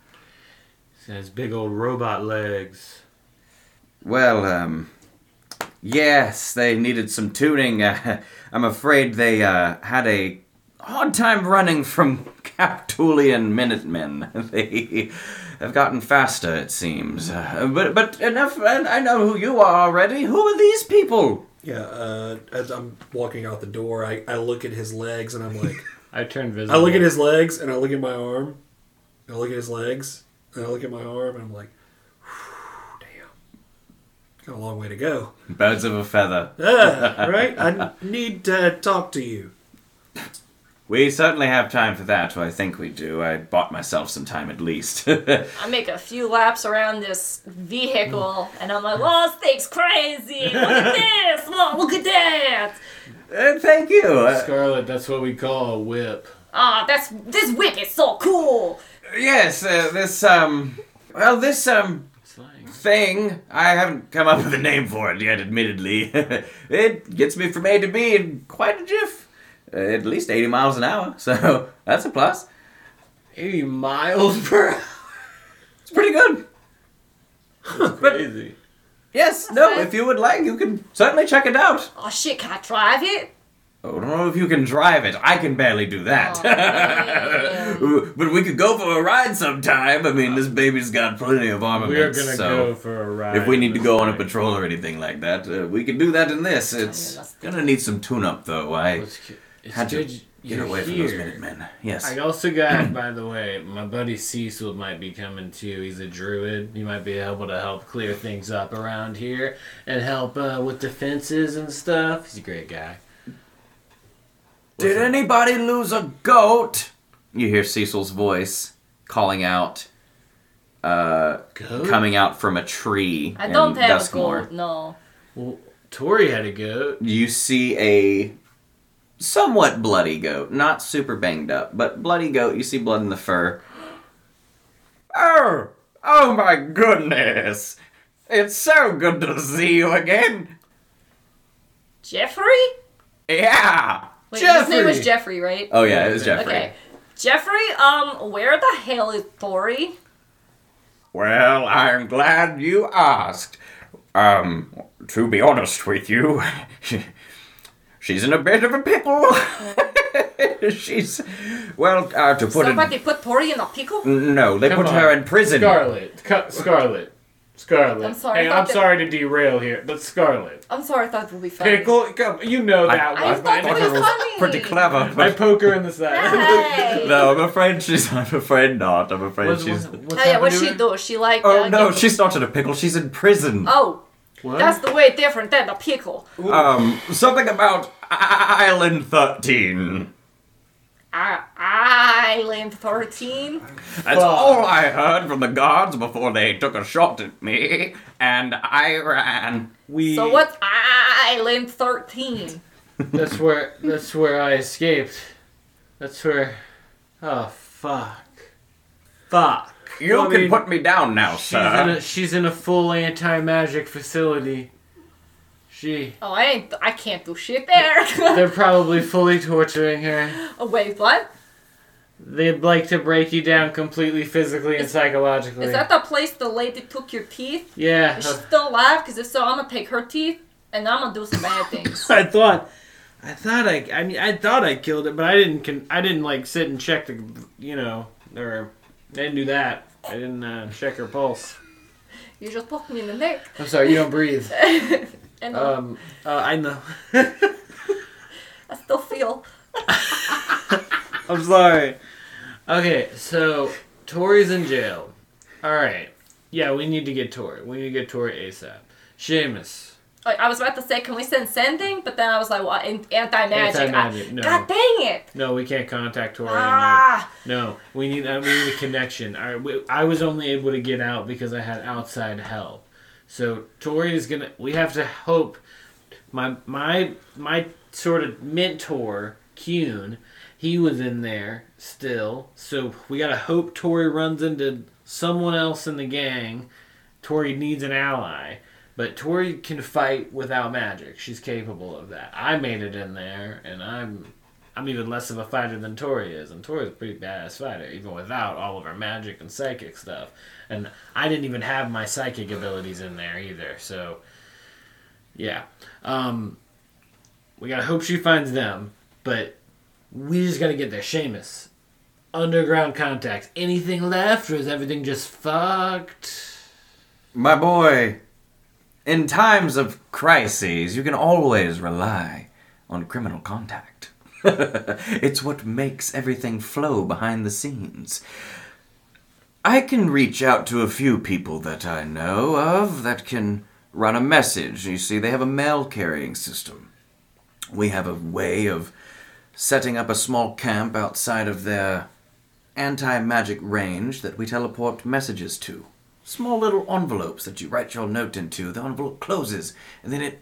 Has big old robot legs.
Well, um, yes, they needed some tuning. Uh, I'm afraid they uh, had a hard time running from Captulian Minutemen. They have gotten faster, it seems. Uh, but but enough. And I know who you are already. Who are these people?
Yeah, uh, as I'm walking out the door, I, I look at his legs and I'm like,
I turn visible.
I look at his legs and I look at my arm. I look at his legs and I look at my arm and I'm like, damn. Got a long way to go.
Birds of a feather.
Ah, right? I need to talk to you.
We certainly have time for that, or I think we do. I bought myself some time at least.
I make a few laps around this vehicle, and I'm like, "Oh, this thing's crazy! Look at this! Look at that!
Uh, thank you. Uh,
Scarlet, that's what we call a whip.
Ah, that's this whip is so cool!
yes, uh, this, um, well, this, um,
Slang.
thing, I haven't come up with a name for it yet, admittedly. it gets me from A to B in quite a jiff. Uh, at least 80 miles an hour, so that's a plus.
80 miles per hour.
It's pretty good.
That's Crazy.
Yes, no, if you would like, you can certainly check it out.
Oh shit, can I drive it?
I don't know if you can drive it. I can barely do that.
Oh,
but we could go for a ride sometime. I mean, this baby's got plenty of armaments.
We are gonna
so
go for a ride.
if we need to go on a patrol or anything like that, uh, we can do that in this. It's gonna need some tune-up, though. I
Let's get- It's
had to
good
get
you're
away from
here.
those Minutemen. Yes.
I also got, by the way, my buddy Cecil might be coming too. He's a druid. He might be able to help clear things up around here and help uh, with defenses and stuff. He's a great guy.
Did anybody lose a goat? You hear Cecil's voice calling out, uh,
Goat?
coming out from a tree.
I
in
don't have a
Duskmore.
gold, no.
Well, Tori had a goat.
you see a somewhat bloody goat, not super banged up, but bloody goat. You see blood in the fur. Oh, oh my goodness! It's so good to see you again.
Jeffrey?
Yeah.
Wait, his name was
Jeffrey!
Jeffrey, right?
Oh yeah, it was Jeffrey.
Okay. Jeffrey, um, where the hell is Tori?
Well, I'm glad you asked. Um, to be honest with you, she's in a bit of a pickle. she's well, uh, to put
Somebody
it.
put Tori in a pickle?
No, they
Come
put
on.
her in prison.
Scarlet. Ca- Scarlet. Scarlet.
I'm sorry, I
Hey,
thought
I'm
that-
sorry to derail here, but Scarlet.
I'm sorry, I thought it would be funny.
Pickle, come, you know
I-
that
I
one.
thought
by
it
now.
was funny.
Pretty clever.
I
But
poke her in the side.
Hey.
no, I'm afraid she's. I'm afraid not. I'm afraid
What's,
she's.
what's, what's
Oh yeah,
happened
what's she
her?
do? She like
Oh
uh,
no,
get-
she's not in a pickle. She's in prison.
Oh,
What?
that's the way different than the pickle.
Um, something about Island Thirteen.
I- Island 13?
That's
Fuck.
all I heard from the guards before they took a shot at me, and I ran.
we.
So what's Island 13?
That's where. That's where I escaped. That's where. Oh fuck. Fuck.
You
Well, I
can
mean,
put me down now,
She's in, a,
sir.
she's in a full anti-magic facility. She.
Oh, I ain't, I can't do shit there.
They're probably fully torturing her.
oh, wait, what?
They'd like to break you down completely physically and psychologically.
Is that the place the lady took your teeth?
yeah.
Is she still alive? Because if so, I'm gonna take her teeth and I'm gonna do some bad things.
I thought I thought I, I mean, I thought I killed it, but I didn't. Con- I didn't like sit and check the, you know, or I didn't do that. I didn't uh, check her pulse.
You just poked me in the neck.
I'm sorry, you don't breathe.
And
Um, uh, I know.
I still feel.
I'm sorry. Okay, so Tori's in jail. All right. Yeah, we need to get Tori. We need to get Tori ASAP. Seamus.
I I was about to say, can we send sending? But then I was like, well, anti magic.
No.
God dang it!
No, we can't contact Tori.
Ah!
No, we need uh, we need a connection. I, we- I was only able to get out because I had outside help. So Tori is gonna. We have to hope. My my my sort of mentor, Kuhn, he was in there still. So we gotta hope Tori runs into someone else in the gang. Tori needs an ally. But Tori can fight without magic. She's capable of that. I made it in there, and I'm I'm even less of a fighter than Tori is, and Tori's a pretty badass fighter, even without all of her magic and psychic stuff. And I didn't even have my psychic abilities in there either, so yeah. Um, we gotta hope she finds them, but we just gotta get there. Seamus, underground contacts. Anything left, or is everything just fucked?
My boy, in times of crises, you can always rely on criminal contact. it's what makes everything flow behind the scenes. I can reach out to a few people that I know of that can run a message. You see, they have a mail carrying system. We have a way of setting up a small camp outside of their anti magic range that we teleport messages to. Small little envelopes that you write your note into. The envelope closes, and then it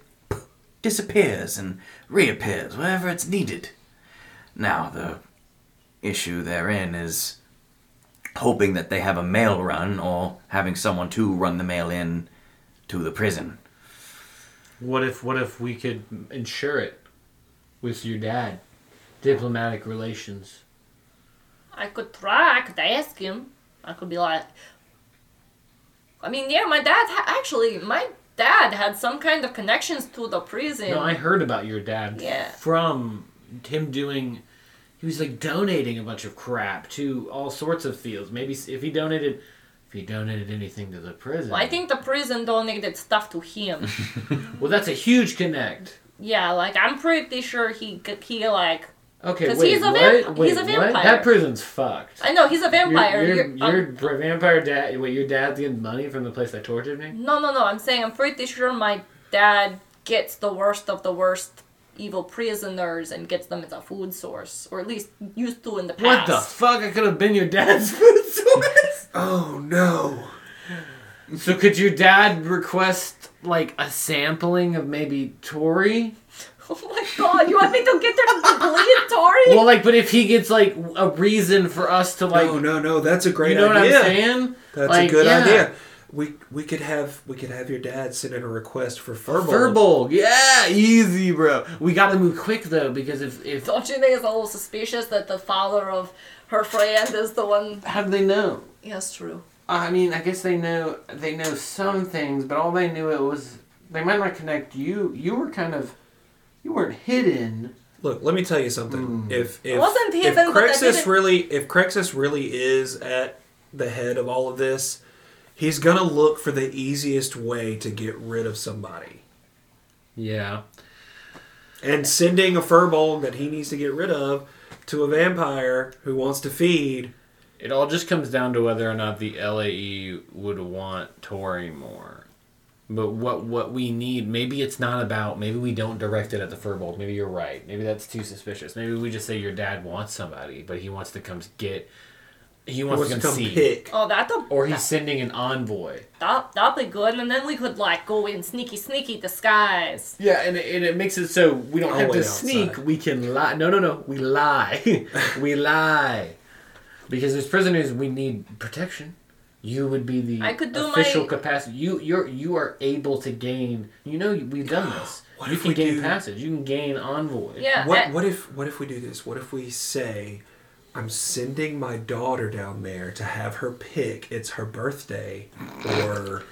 disappears and reappears wherever it's needed. Now, the issue therein is hoping that they have a mail run or having someone to run the mail in to the prison.
What if what if we could insure it with your dad? Diplomatic relations.
I could try. I could ask him. I could be like, I mean, yeah, my dad ha- actually, my dad had some kind of connections to the prison.
No, I heard about your dad
Yeah.
from him doing. He was like donating a bunch of crap to all sorts of fields. Maybe if he donated, if he donated anything to the prison.
Well, I think the prison donated stuff to him.
Well, that's a huge connect.
yeah, like I'm pretty sure he he like
Okay,
'Cause
wait,
he's a
what?
vamp-
wait,
he's a
what?
vampire.
That prison's fucked.
I know he's a vampire.
Your, your,
You're- um,
vampire dad. Wait, your dad's getting money from the place that tortured me.
no, no, no. I'm saying I'm pretty sure my dad gets the worst of the worst evil prisoners and gets them as a food source, or at least used to in the past.
What the fuck? I could have been your dad's food source.
Oh no!
So could your dad request like a sampling of maybe Tori?
Oh my god, you want me to get there to bleed Tori?
Well, like, but if he gets like a reason for us to like,
no, no, no. That's a great
you know
idea.
what I'm saying?
That's
Like,
a good
yeah.
idea. We we could have we could have your dad send in a request for Furbolg.
Furbolg, yeah, easy, bro. We got to move quick though because if if
Don't you think it's a little suspicious that the father of her friend is the one?
how do they know?
Yes, true.
Uh, I mean, I guess they know they know some things, but all they knew it was they might not connect you. You were kind of you weren't hidden.
Look, let me tell you something.
Hmm.
If if
wasn't
if
hidden,
Crexus really if Crexus really is at the head of all of this, he's gonna look for the easiest way to get rid of somebody.
Yeah.
And sending a furbolg that he needs to get rid of to a vampire who wants to feed.
It all just comes down to whether or not the LAE would want Tori more. But what what we need, maybe it's not about. Maybe we don't direct it at the Furbolg. Maybe you're right. Maybe that's too suspicious. Maybe we just say your dad wants somebody, but he wants to come get. He
He
wants,
wants to
to come,
come
see.
pick.
Oh, that'll
Or he's sending an envoy.
that that'd be good, and then we could like go in sneaky, sneaky disguise.
Yeah, and it, and it makes it so we don't have oh, to
wait
sneak.
outside.
We can lie. No, no, no. We lie. we lie. Because as prisoners, we need protection. You would be the
I could do
official
my-
capacity. You you're you are able to gain. You know we've done this. You can gain
do-
passage. You can gain envoy.
Yeah.
What what if what if we do this? What if we say I'm sending my daughter down there to have her pick. It's her birthday, or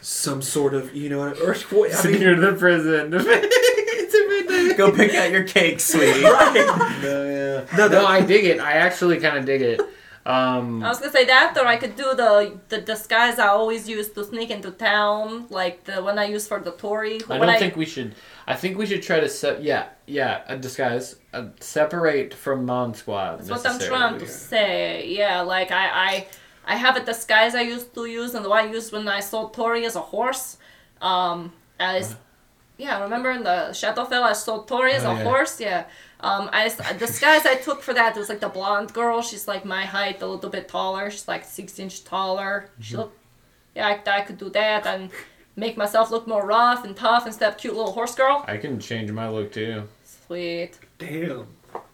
some sort of you know, or what- I
So
mean,
you're the prison. it's a midnight
Go pick out your cake, sweetie.
right.
No, yeah.
No,
No,
the-
I dig it. I actually kind of dig it. Um,
I was gonna say that, or I could do the the disguise I always use to sneak into town, like the one I use for the Tory.
I don't think we should. I think we should try to set. Yeah, yeah. A disguise. A separate from Mon Squad.
That's what I'm trying to say. Yeah, like I, I, I have a disguise I used to use, and the one I used when I sold Tori as a horse. Um, as, yeah, remember in the Shadowfell I sold Tori as
Oh,
a
yeah.
horse. Yeah. Um, I a disguise I took for that was like the blonde girl. She's like my height, a little bit taller. She's like six inch taller. She
Mm-hmm.
look, yeah, I, I could do that and make myself look more rough and tough instead of cute little horse girl.
I can change my look too.
Sweet.
Damn,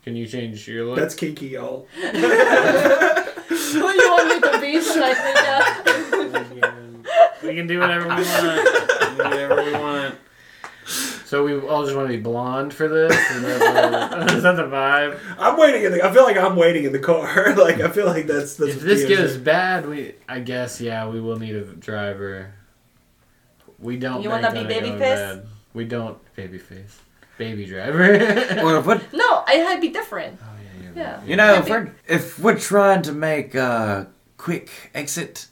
Can you change your look?
that's kinky, y'all.
Who you want me to be tonight, Ninja?
we can do whatever we want. We can do whatever we want. So we all just want to be blonde for this? Is that the, is that the vibe?
I'm waiting in the. I feel like I'm waiting in the car. like I feel like that's that's.
If
what
this
Theo's
goes bad, we I guess yeah, we will need a driver. We don't.
You
bank
wanna be
on it going
babyface?
bad. We don't babyface. Baby driver.
Well, what
No, it had to be different.
Oh, yeah, you're
Yeah.
right.
You know, if we're if we're trying to make a quick exit,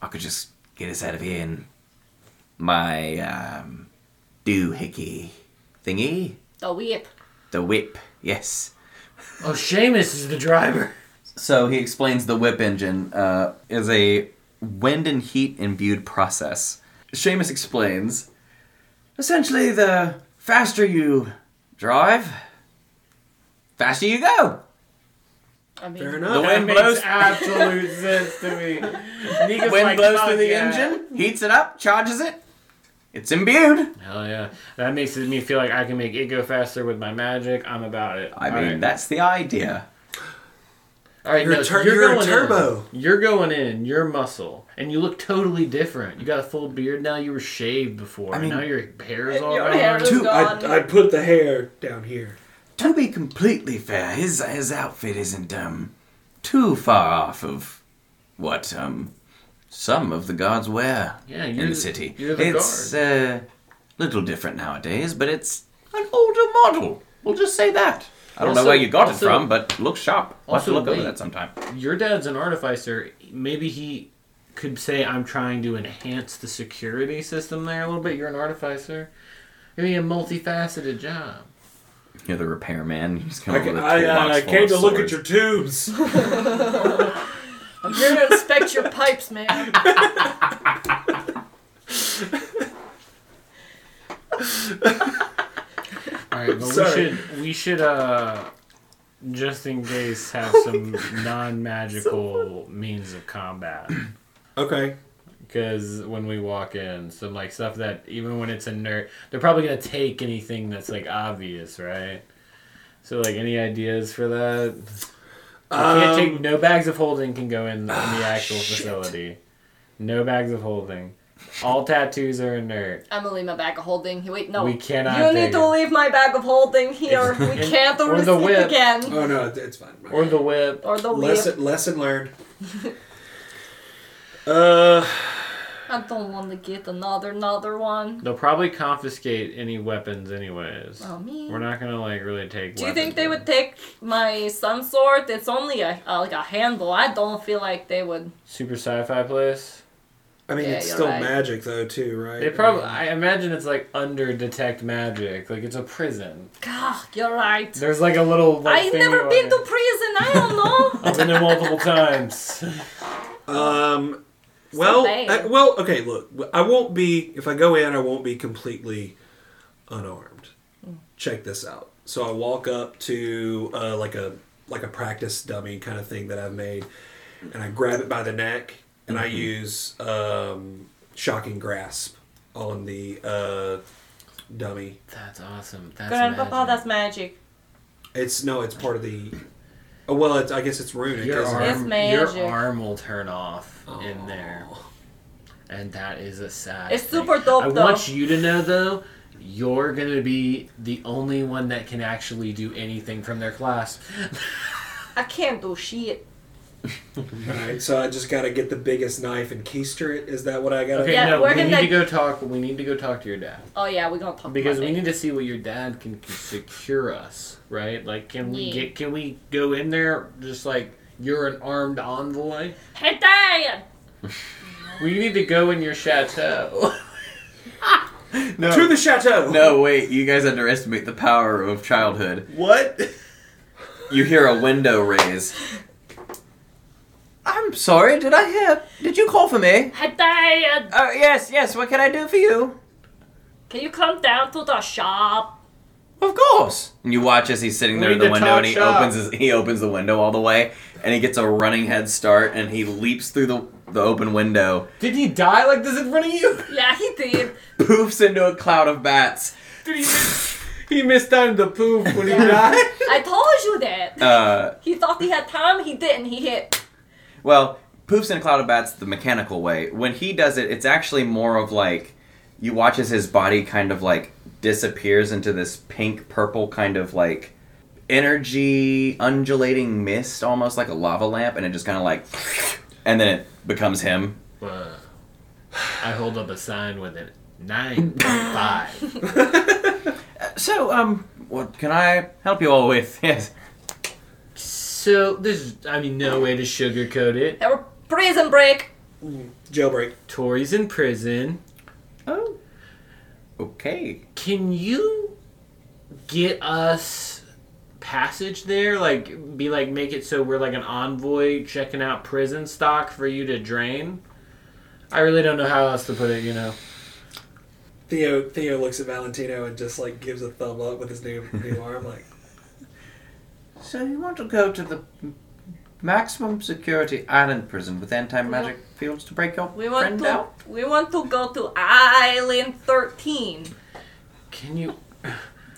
I could just get us out of here in my um, doohickey thingy,
The whip.
the whip. Yes.
Oh, Seamus is the driver.
So he explains the whip engine uh, is a wind and heat imbued process. Seamus explains essentially, the faster you drive, faster you go.
I mean,
Fair
The wind blows.
absolute sense to me. Nika's
Wind
like,
blows through the
yeah."
engine, heats it up, charges it. It's imbued.
Hell yeah. That makes me feel like I can make it go faster with my magic. I'm about it.
I mean,
Alright.
that's the idea.
All right,
You're a
no,
tur-
you're,
you're a turbo.
In. You're going in. You're muscle, and you look totally different. You got a full beard now. You were shaved before.
I mean-
now your hair is all
Your
gone.
hair is
Two,
gone.
I I put the hair down here.
To be completely fair, his his outfit isn't um too far off of what um some of the guards wear
Yeah,
in
you're
the
the-
city.
you're the
it's a uh, little different nowadays, but it's an older model. We'll just say that. I don't know where you got
also-
it from, but looks sharp. I'll have to
also,
look over that sometime.
Your dad's an artificer. Maybe he could say, "I'm trying to enhance the security system there a little bit." You're an artificer. Maybe a multifaceted job.
You're the repairman. You just come
I,
up
ca-
with a
I,
toolbox
uh,
full
came
of
to look at your tubes.
I'm here to inspect your pipes, man.
All right, but we
Sorry.
should we should uh just in case have some non-magical means of combat
okay.
because when we walk in some like stuff that even when it's a nerd they're probably gonna take anything that's like obvious right so like any ideas for that You can't take
Um,
no bags of holding can go in, in the
Ah,
actual
shit.
facility no bags of holding all tattoos are inert
I'm gonna leave my bag of holding. Wait, no.
We cannot
You
take
need to
it.
leave my bag of holding here. We can't do
or the whip.
again.
oh no, it's fine.
or the whip
Or the whip.
lesson lesson learned. uh,
I don't want to get another another one.
they'll probably confiscate any weapons anyways
Oh me.
We're not gonna like really take.
Do you think they
in.
would take my sun sword? It's only a, uh, like a handle. I don't feel like they would.
super sci-fi place?
I mean,
Yeah,
it's still
right.
magic though, too, right?
They probably. I imagine it's like under detect magic. Like it's a prison.
God, you're right.
There's like a little. Like,
I've never been to prison. I don't know.
I've been there multiple times.
Um. Well. I, well, okay. Look, I won't be if I go in. I won't be completely unarmed. Check this out. So I walk up to uh, like a like a practice dummy kind of thing that I've made, and I grab it by the neck, and I use um, shocking grasp on the uh, dummy.
That's awesome. That's
Grandpapa,
magic.
that's magic.
It's no, it's part of the. Oh well, it's, I guess it's runic.
Your
isn't it?
It's
arm,
magic.
your arm will turn off in there, and that is a sad.
It's
thing.
super dope,
I
though.
want you to know though, you're gonna be the only one that can actually do anything from their class.
I can't do shit.
Alright, so I just gotta get the biggest knife and keister it. Is that what I gotta
Okay,
Yeah,
no,
we're
we need
gonna-
to go talk. We need to go talk to your dad
Oh yeah, we're gonna talk
because
about
we
it.
need to see what your dad can secure us. Right? Like, can we
Yeah.
get? Can we go in there just like you're an armed envoy?
Hey Dad!
We need to go in your chateau.
No.
To the chateau!
no, wait. You guys underestimate the power of childhood.
what?
You hear a window raise. I'm sorry. Did I hear? Did you call for me?
Hey Dad!
Oh yes, yes. What can I do for you?
Can you come down to the shop?
Of course. And you watch as he's sitting there
We
in the
need to
window, and he
shop.
opens his, he opens the window all the way, and he gets a running head start, and he leaps through the the open window,
Did he die like this in front of you?
Yeah, he did.
poofs into a cloud of bats.
Did he? Miss, he mistimed the poof when he died.
I told you that.
Uh,
He thought he had time, he didn't. He hit.
Well, poofs in a cloud of bats the mechanical way. When he does it, it's actually more of like you watch as his body kind of like disappears into this pink purple kind of like energy undulating mist, almost like a lava lamp, and it just kind of like, and then it becomes him.
Uh, I hold up a sign with it. Nine point five.
So, um, what can I help you all with? Yes.
So there's, I mean, no way to sugarcoat it.
They were prison break.
Mm, jailbreak.
Tori's in prison.
Oh. Okay.
Can you get us passage there? Like, be like, make it so we're like an envoy checking out prison stock for you to drain? I really don't know how else to put it, you know.
Theo Theo looks at Valentino and just like gives a thumb up with his new new arm, like
So you want to go to the maximum security island prison with anti-magic fields to break your
We want
friend
to.
out?
We want to go to Island 13.
Can you?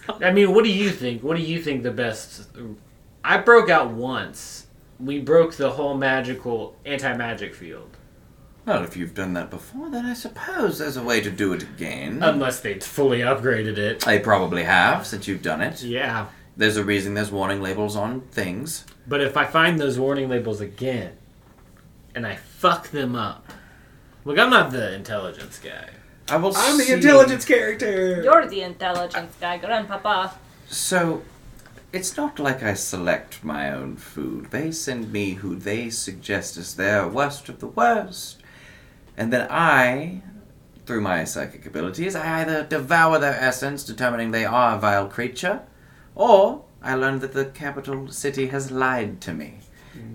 I mean, what do you think? What do you think the best? I broke out once. We broke the whole magical anti-magic field.
Well, if you've done that before, then I suppose there's a way to do it again.
Unless they fully upgraded it.
they probably have, since you've done it.
Yeah.
There's a reason there's warning labels on things.
But if I find those warning labels again, and I fuck them up, look, I'm not the intelligence guy.
I will
I'm the
see-
intelligence character.
You're the intelligence guy, Grandpapa.
So, it's not like I select my own food. They send me who they suggest is their worst of the worst. And then I, through my psychic abilities, I either devour their essence, determining they are a vile creature, or I learn that the capital city has lied to me.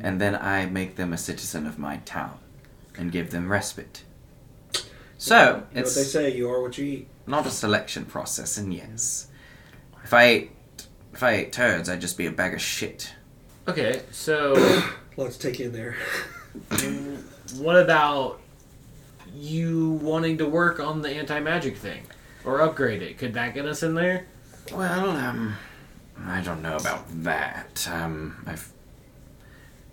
And then I make them a citizen of my town and give them respite. So,
You know what
it's
they say, you are what you eat.
not a selection process, and yes. If I ate if I ate turds, I'd just be a bag of shit.
Okay, so
Let's take you in there.
what about you wanting to work on the anti-magic thing or upgrade it? Could that get us in there?
Well, um, I don't know about that. Um, I've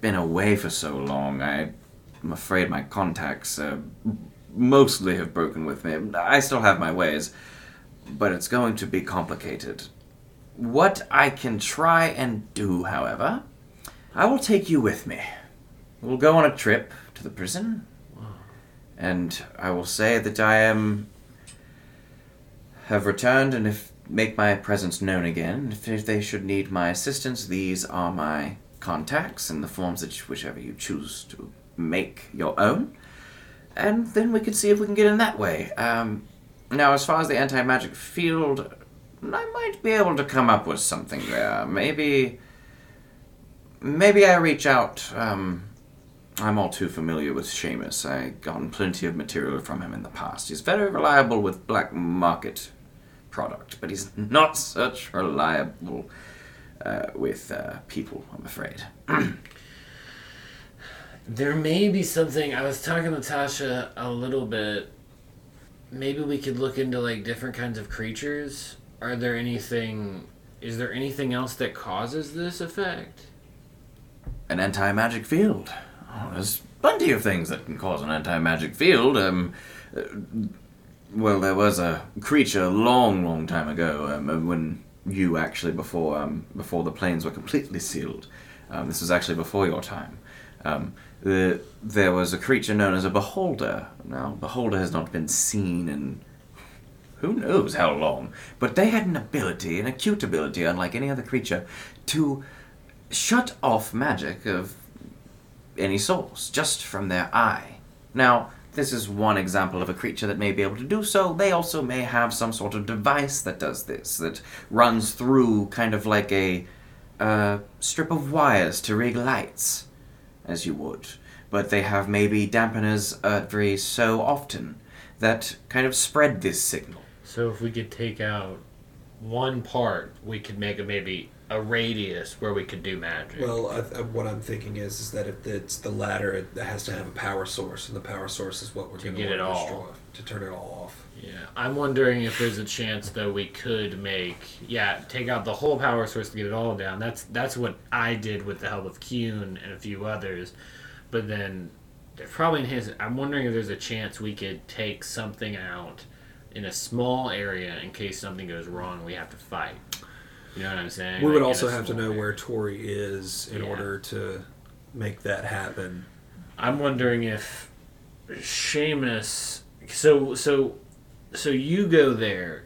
been away for so long. I, I'm afraid my contacts uh, mostly have broken with me. I still have my ways, but it's going to be complicated. What I can try and do, however, I will take you with me. We'll go on a trip to the prison, and I will say that I am have returned and if make my presence known again. If, if they should need my assistance, these are my contacts in the forms that whichever you choose to make your own. And then we can see if we can get in that way. Um, now, as far as the anti magic field, I might be able to come up with something there. Maybe. Maybe I reach out. Um, I'm all too familiar with Seamus. I've gotten plenty of material from him in the past. He's very reliable with black market product, but he's not such reliable uh, with uh, people, I'm afraid.
There may be something. I was talking to Tasha a little bit. Maybe we could look into like different kinds of creatures. Are there anything? Is there anything else that causes this effect?
An anti magic field. Oh, there's plenty of things that can cause an anti magic field. Um, uh, well, there was a creature long, long time ago um, when you actually before um, before the planes were completely sealed. Um, this was actually before your time. Um, the, there was a creature known as a beholder. Now, beholder has not been seen in who knows how long, but they had an ability, an acute ability, unlike any other creature, to shut off magic of any source just from their eye. Now, this is one example of a creature that may be able to do so. They also may have some sort of device that does this, that runs through kind of like a uh, strip of wires to rig lights, as you would. But they have maybe dampeners every so often that kind of spread this signal.
So if we could take out one part, we could make a maybe a radius where we could do magic.
Well, I, I, what I'm thinking is is that if it's the latter, it has to have a power source, and the power source is what we're
To
going
get it
to
all.
destroy to turn it all off.
Yeah, I'm wondering if there's a chance though we could make yeah take out the whole power source to get it all down. That's that's what I did with the help of Kuhn and a few others, but then probably in his. I'm wondering if there's a chance we could take something out in a small area in case something goes wrong. We have to fight. You know what I'm saying?
We would
Like, in
also have to know
area.
where Tori is in
Yeah.
order to make that happen.
I'm wondering if Seamus. So so so you go there.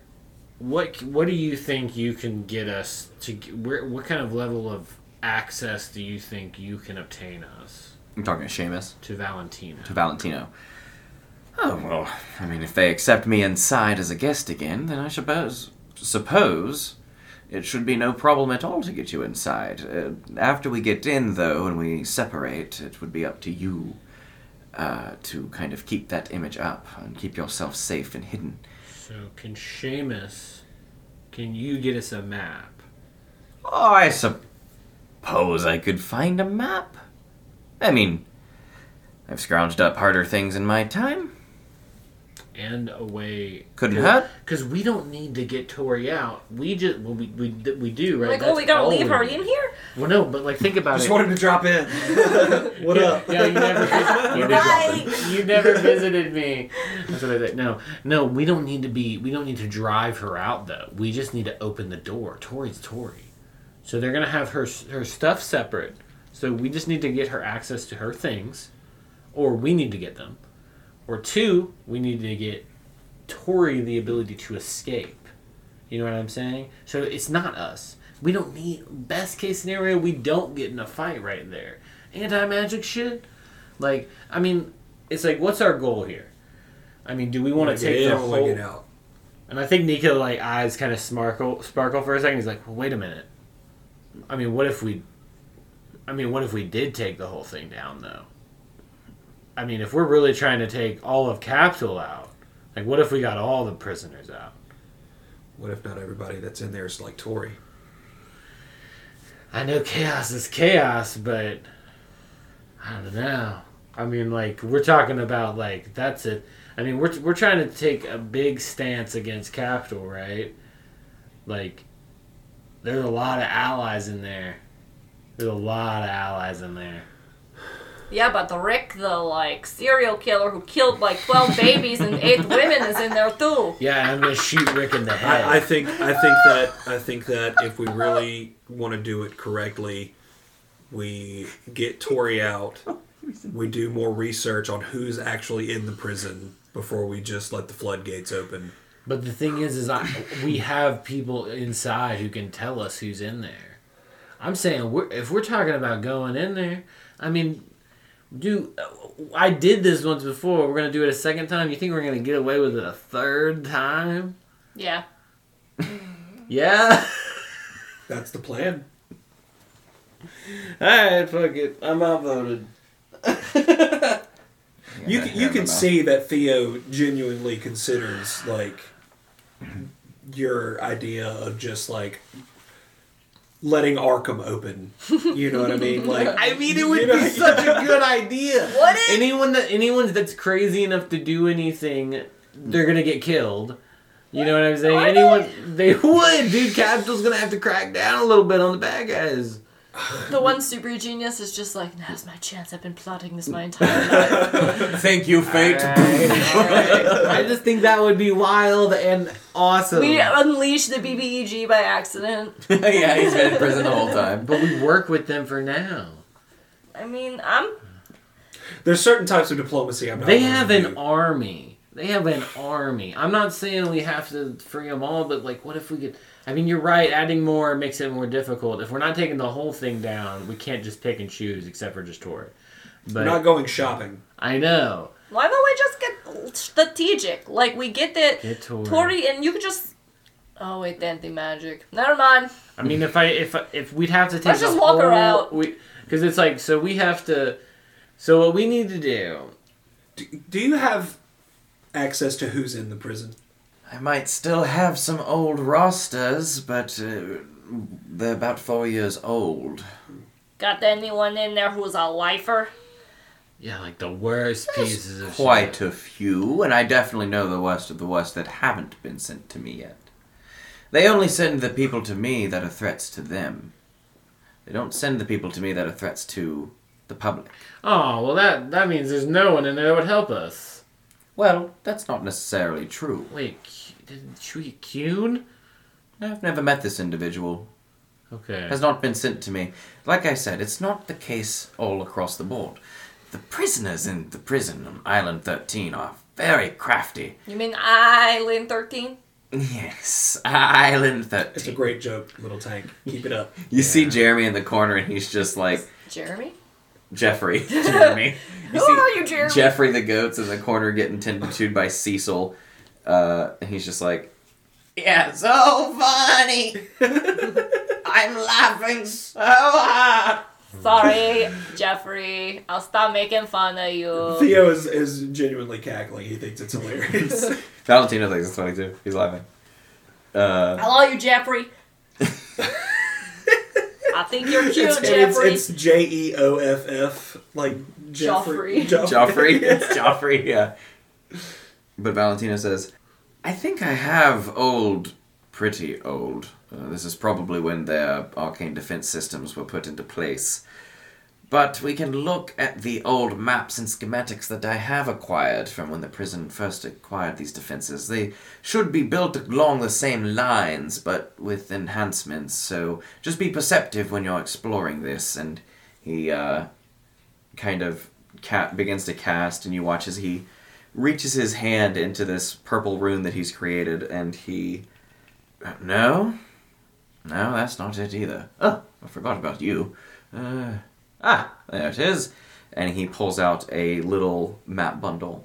What what do you think you can get us to? Where what kind of level of access do you think you can obtain us
I'm talking to Seamus,
to Valentina?
to Valentino. Oh, well, I mean, if they accept me inside as a guest again, then I suppose, suppose it should be no problem at all to get you inside. Uh, after we get in, though, and we separate, it would be up to you uh, to kind of keep that image up and keep yourself safe and hidden.
So can Seamus? Can you get us a map?
Oh, I suppose I could find a map. I mean, I've scrounged up harder things in my time.
And a way
Couldn't hurt.
because we don't need to get Tori out. We just well, we, we we do right.
Like, oh,
That's
we gotta
all
leave her in here?
Well, no, but like think about
Just
it.
Just wanted to drop in. what
yeah,
up?
Yeah, you never, you, never, you never visited me. That's what I said. No, no, we don't need to be. We don't need to drive her out though. We just need to open the door. Tori's Tori, so they're gonna have her her stuff separate. So we just need to get her access to her things, or we need to get them, or two, we need to get Tori the ability to escape. You know what I'm saying? So it's not us. We don't need best case scenario. We don't get in a fight right there. Anti magic shit. Like I mean, it's like what's our goal here? I mean, do we want to take the whole?
get out.
And I think Nico like eyes kind of sparkle sparkle for a second. He's like, well, wait a minute. I mean, what if we? I mean, what if we did take the whole thing down though? I mean, if we're really trying to take all of Captuhl out, like, what if we got all the prisoners out?
What if not everybody that's in there is like Tori?
I know chaos is chaos, but I don't know. I mean, like we're talking about like that's it. I mean, we're we're trying to take a big stance against Capital, right? Like, there's a lot of allies in there. There's a lot of allies in there.
Yeah, but the Rick, the like serial killer who killed like twelve babies and eight women, is in there too.
Yeah, I'm gonna shoot Rick in the head.
I, I think I think that I think that if we really want to do it correctly, we get Tori out. We do more research on who's actually in the prison before we just let the floodgates open.
But the thing is, is I, we have people inside who can tell us who's in there. I'm saying we're, if we're talking about going in there, I mean, dude, I did this once before. We're gonna do it a second time. You think we're gonna get away with it a third time?
Yeah.
Yeah.
That's the plan.
All right, fuck it. I'm outvoted.
You can, you can see that Theo genuinely considers like your idea of just like letting Arkham open. You know what I mean? Like
I mean, it would
You know-
be such a good idea.
Would it?
Anyone that anyone that's crazy enough to do anything, they're gonna get killed. You know what I'm saying?
Would
Anyone they would, dude. Capital's gonna have to crack down a little bit on the bad guys.
The one super genius is just like, now's my chance. I've been plotting this my entire life.
Thank you, fate.
I just think that would be wild and awesome.
we unleash the BBEG by accident.
yeah, he's been in prison the whole time.
but we work with them for now.
I mean, I'm
There's certain types of diplomacy I'm not.
They have an
do.
army. They have an army. I'm not saying we have to free them all, but like, what if we could? I mean, you're right. Adding more makes it more difficult. If we're not taking the whole thing down, we can't just pick and choose, except for just Tori.
We're
But
not going shopping.
I know.
Why don't we just get strategic? Like we get that
Get Tori.
Tori, and you could just. Oh wait, anti magic. Never mind.
I mean, if I if if we'd have to take
Let's just walk her out.
we because it's like so we have to. So what we need to do?
Do, do you have access to who's in the prison?
I might still have some old rosters, but uh, they're about four years old.
Got anyone in there who's a lifer?
Yeah, like the worst pieces of
Quite
shit.
a few, and I definitely know the worst of the worst that haven't been sent to me yet. They only send the people to me that are threats to them. They don't send the people to me that are threats to the public.
Oh well, that that means there's no one in there that would help us.
Well, that's not necessarily true.
Wait, Q- did Shui Kyun?
I've never met this individual.
Okay.
Has not been sent to me. Like I said, it's not the case all across the board. The prisoners in the prison on Island 13 are very crafty.
You mean Island 13?
Yes, Island 13.
It's a great joke, little tank. Keep it up.
You see Jeremy in the corner, and he's just like
Jeremy?
Jeffrey. Jeremy.
Who are you, Jeremy?
Jeffrey the goat's in the corner getting tended to by Cecil, uh, and he's just like, "Yeah, so funny. I'm laughing so hard."
Sorry, Jeffrey. I'll stop making fun of you.
Theo is, is genuinely cackling. He thinks it's hilarious.
Valentino thinks it's funny too. He's laughing. Uh,
I love you, Jeffrey. I think you're cute,
it's, it's,
Jeffrey.
it's J E O F F, like Jeffrey.
Joffrey. It's Joffrey, yeah. But Valentino says, I think I have old, pretty old. Uh, this is probably when their arcane defense systems were put into place. But we can look at the old maps and schematics that I have acquired from when the prison first acquired these defenses. They should be built along the same lines, but with enhancements, so just be perceptive when you're exploring this. And he, uh, kind of cat begins to cast and you watch as he reaches his hand into this purple rune that he's created and he uh, no no that's not it either. Oh i forgot about you. Uh, ah there it is. And he pulls out a little map bundle.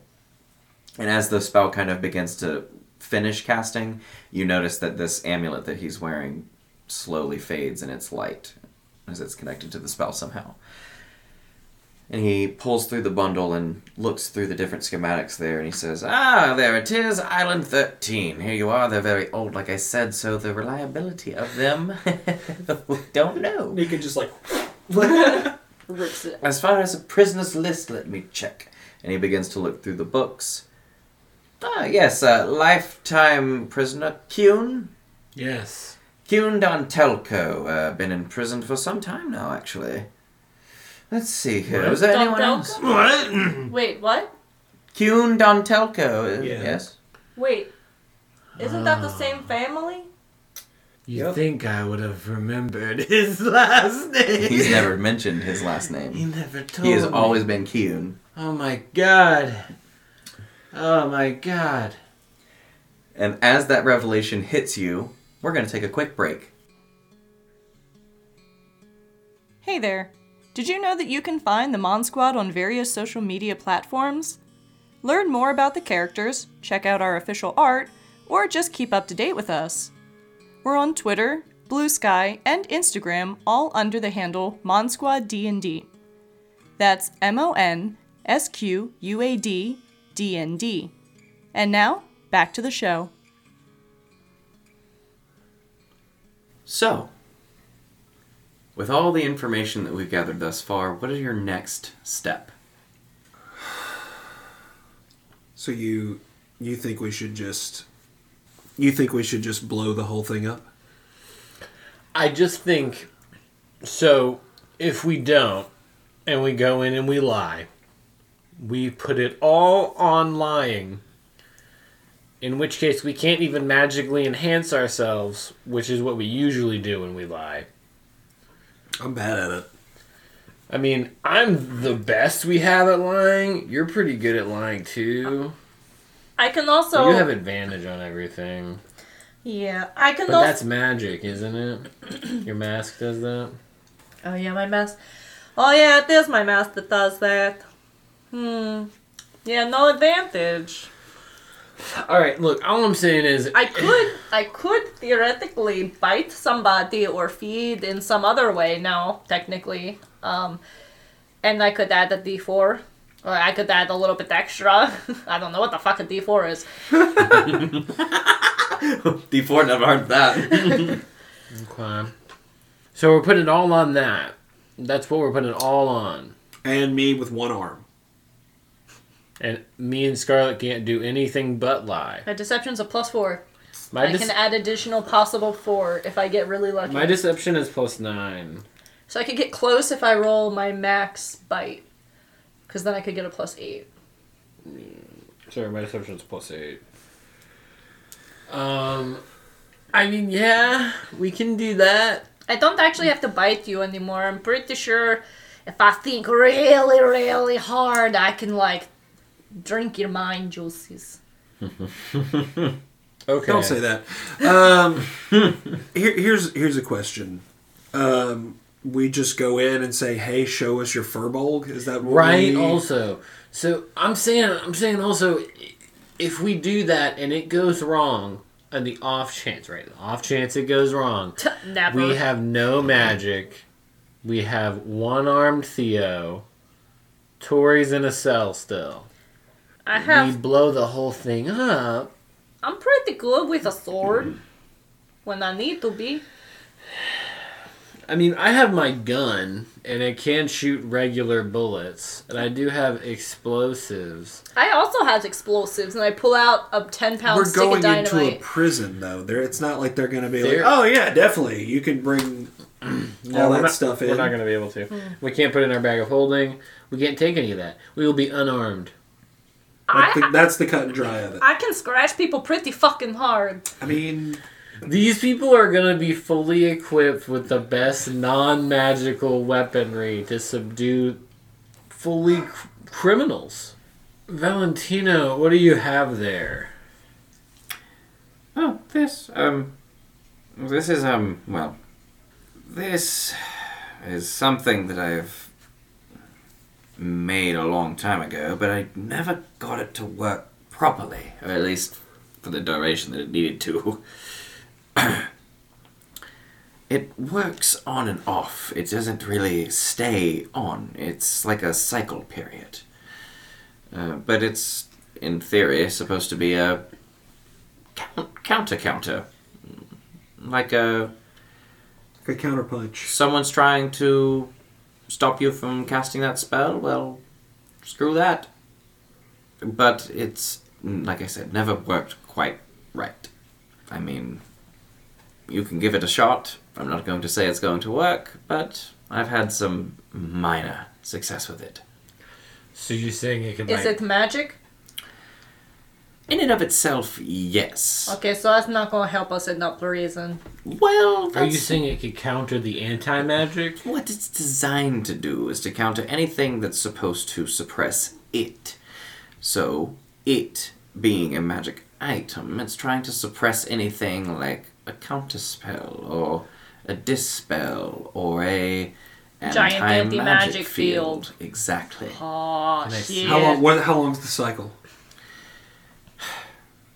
And as the spell kind of begins to finish casting you notice that this amulet that he's wearing slowly fades in its light as it's connected to the spell somehow and he pulls through the bundle and looks through the different schematics there, and he says, Ah, there it is, Island 13. Here you are. They're very old, like I said, so the reliability of them, don't know.
He could just like.
Rips it.
As far as a prisoner's list, let me check. And he begins to look through the books. Ah, yes, uh, lifetime prisoner Kuhn.
Yes.
Kuhn Dontelko. Uh, been in prison for some time now, actually. Let's see here.
What?
Was there anyone else?
What?
Wait, what?
Kuhn Dontelko. uh,
Yeah.
Yes.
Wait. Isn't that the same family?
You
Yep.
think I would have remembered his last name?
He's never mentioned his last name.
He never told
He has
me.
always been Kuhn.
Oh my god. Oh my god.
And as that revelation hits you, we're going to take a quick break.
Hey there! Did you know that you can find the Mon Squad on various social media platforms? Learn more about the characters, check out our official art, or just keep up to date with us. We're on Twitter, Blue Sky, and Instagram, all under the handle Mon Squad D&D. That's M O N S Q U A D D N D. And now, back to the show.
So, with all the information that we've gathered thus far, what is your next step?
So you you think we should just you think we should just blow the whole thing up?
I just think so if we don't and we go in and we lie, we put it all on lying. In which case we can't even magically enhance ourselves, which is what we usually do when we lie.
I'm bad at it.
I mean, I'm the best we have at lying. You're pretty good at lying too.
I can also.
you have advantage on everything.
yeah, I can
But
also.
that's magic, isn't it? Your mask does that.
Oh yeah, my mask. Oh yeah, it is my mask that does that. Hmm. Yeah, no advantage.
All right, look. All I'm saying is,
I could, I could theoretically bite somebody or feed in some other way now, technically. Um, and I could add a D4, or I could add a little bit extra. I don't know what the fuck a D4 is.
D4 never heard that.
Okay. So we're putting it all on that. That's what we're putting it all on.
And me with one arm.
And me and Scarlet can't do anything but lie.
My deception's a plus four.
My
I can add additional possible four if I get really lucky.
my deception is plus nine.
so I could get close if I roll my max bite, because then I could get a plus eight.
Sorry, my deception is plus eight. Um, I mean, yeah, we can do that.
I don't actually have to bite you anymore. I'm pretty sure if I think really, really hard, I can like drink your mind juices.
Okay.
Don't say that. Um, here, here's here's a question. Um, we just go in and say, "Hey, show us your firbolg." Is that what
Right.
we-
Also, so I'm saying, I'm saying also, if we do that and it goes wrong, on the off chance, right? The off chance it goes wrong,
Never.
we have no magic. We have one armed Theo. Tori's in a cell still.
I
We blow the whole thing up.
I'm pretty good with a sword when I need to be.
I mean, I have my gun, and it can shoot regular bullets, and I do have explosives.
I also have explosives, and I pull out a ten pound
We're
stick
going
of dynamite.
into a prison, though. There, it's not like they're going to be like,
They're-
"Oh yeah, definitely, you can bring all oh,
we're
that
not,
stuff in."
We're not going to be able to. Hmm. We can't put it in our bag of holding. We can't take any of that. We will be unarmed.
That's the,
I,
that's the cut and dry of it.
I can scratch people pretty fucking hard.
I mean,
These people are going to be fully equipped with the best non magical weaponry to subdue fully cr- criminals. Valentino, what do you have there?
oh, this, um, this is, um, well, this is something that I've made a long time ago, but I never got it to work properly, or at least for the duration that it needed to. it works on and off. It doesn't really stay on. It's like a cycle period. Uh, but it's, in theory, supposed to be a count- counter counter. Like a
like a counterpunch.
someone's trying to stop you from casting that spell, well, screw that. But it's, mm, like I said, never worked quite right. I mean, you can give it a shot. I'm not going to say it's going to work, but I've had some minor success with it.
So you're saying it can
Is it magic?
In and of itself, yes.
Okay, so that's not gonna help us enough the reason.
Well,
Are you saying it could counter the anti magic?
what it's designed to do is to counter anything that's supposed to suppress it. So, it being a magic item, it's trying to suppress anything like a counterspell or a dispel or a
Giant
anti-magic
anti-magic field.
Exactly.
Oh
Can I see-
shit!
How long? What, how long's the cycle?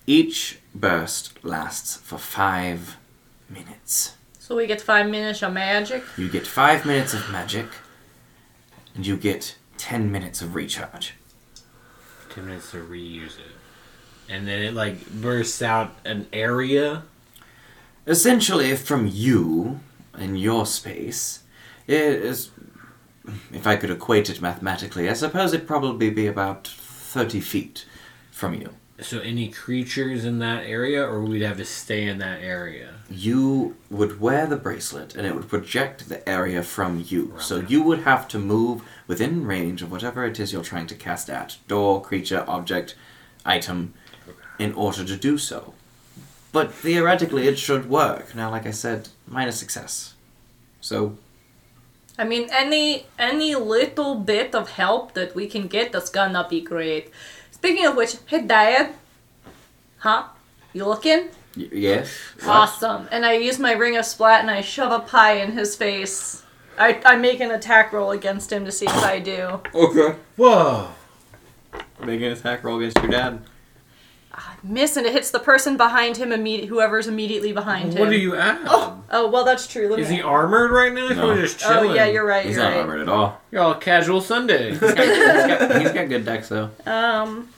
Each burst lasts for five minutes.
So we get five minutes of magic.
You get five minutes of magic, and you get ten minutes of recharge.
Ten minutes to reuse it. And then it like bursts out an area.
essentially from you in your space it is if i could equate it mathematically i suppose it'd probably be about 30 feet from you
So any creatures in that area, or we'd have to stay in that area.
you would wear the bracelet and it would project the area from you. So you. would have to move within range of whatever it is you're trying to cast at. Door creature object item in order to do so. But theoretically it should work. Now like i said minor success. So
I mean, any any little bit of help that we can get that's gonna be great. Speaking of which, hey Dad, huh? You looking?
Y- yes.
Awesome. And I use my ring of splat and I shove a pie in his face. I, I make an attack roll against him to see if I do.
Okay.
Whoa.
Make an attack roll against your dad.
Miss and it hits the person behind him, immedi- whoever's immediately behind him.
What do you add?
Oh, well, that's true. Let
Is
me-
he armored right now?
No.
Or just
Oh, yeah, you're right.
He's
you're
not
right.
armored at all.
You're all casual Sunday.
he's, got, he's got- he's got good dex though.
Um,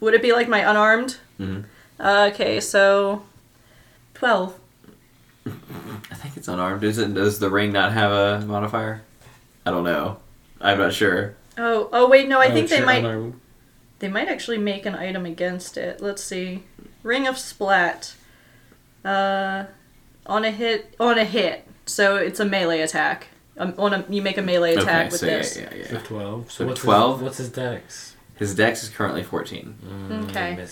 would it be like my unarmed?
Mhm.
Uh, okay, so twelve.
I think it's unarmed. Is it? Does the ring not have a modifier? I don't know. I'm not sure.
Oh, oh wait, no, I
Oh,
think they
shit,
might.
Unarmed.
They might actually make an item against it. Let's see. Ring of Splat. Uh, on a hit. On a hit. So it's a melee attack. Um, on a, you make a melee attack
okay,
with
so
this.
yeah, yeah,
So
yeah.
12.
So
what's
12?
His, what's his dex?
His dex is currently 14.
Okay.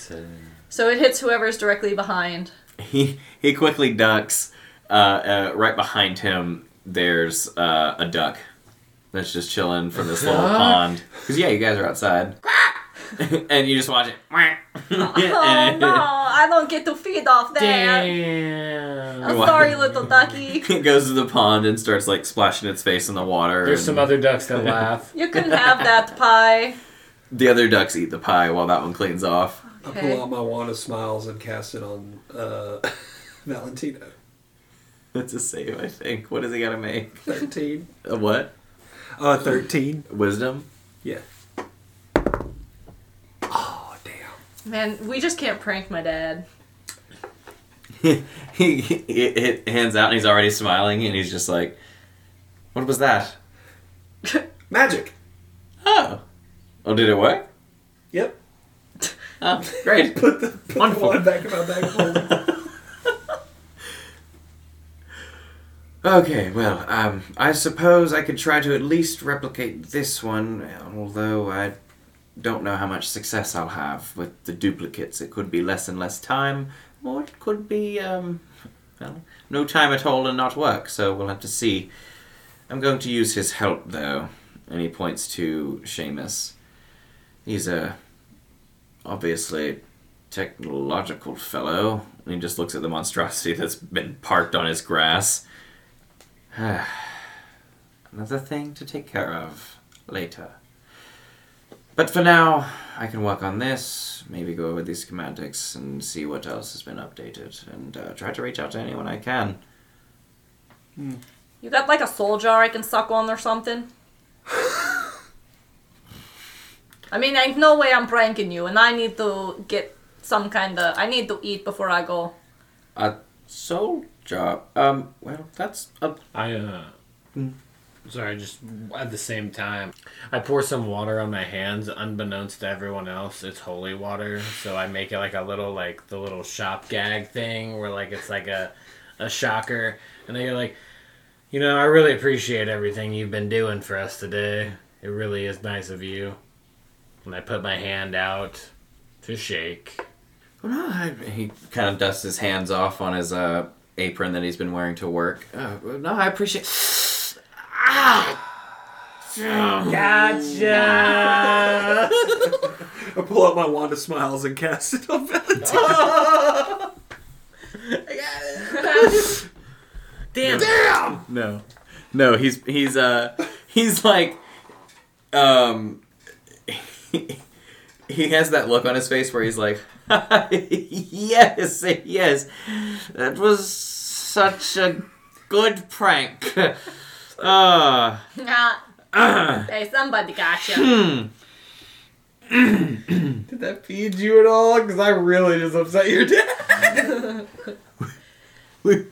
So it hits whoever's directly behind.
He he quickly ducks. Uh, uh, right behind him, there's uh, a duck that's just chilling from this little pond. Because yeah, you guys are outside, and you just watch it.
Oh no, I don't get to feed off that.
Damn.
I'm sorry, little ducky.
It goes to the pond and starts like splashing its face in the water.
There's
and
some other ducks that laugh.
You can have that pie.
The other ducks eat the pie while that one cleans off.
I pull out my wand of smiles and cast it on uh, Valentino.
That's a save, I think. What does he got to make?
Thirteen.
A what?
Uh, thirteen.
Wisdom.
Yeah. Oh damn.
Man, we just can't prank my dad.
he, he, he hands out and he's already smiling and he's just like, "What was that?"
Magic.
Oh, oh, did it work?
Yep.
Oh, great.
Put the put
Wonderful.
the wand back in my bag.
Okay, well, um, I suppose I could try to at least replicate this one, although I don't know how much success I'll have with the duplicates. It could be less and less time, or it could be, um, well, no time at all and not work, so we'll have to see. I'm going to use his help, though, and he points to Seamus. He's a, obviously, technological fellow, he just looks at the monstrosity that's been parked on his grass. Another thing to take care of later. But for now, I can work on this, maybe go over these schematics and see what else has been updated, and uh, try to reach out to anyone I can.
You got like a soul jar I can suck on or something? I mean, ain't no way I'm pranking you, and I need to get some kind of. I need to eat before I go.
A soul jar? Um. Well, that's a.
I, uh. Sorry, just at the same time, I pour some water on my hands, unbeknownst to everyone else. It's holy water, so I make it like a little, like the little shop gag thing, where like it's like a, a shocker, and they're like, you know, I really appreciate everything you've been doing for us today. It really is nice of you. And I put my hand out to shake.
Well, no, I, he kind of dusts his hands off on his uh, apron that he's been wearing to work. Uh, no, I appreciate.
Gotcha.
I pull out my wand of smiles and cast it on Valentino.
Damn. Damn.
No, no, he's he's uh he's like um he has that look on his face where he's like yes yes that was such a good prank uh, ah. uh-huh.
hey, somebody got you. Hmm.
Did that feed you at all? Because I really just upset your dad.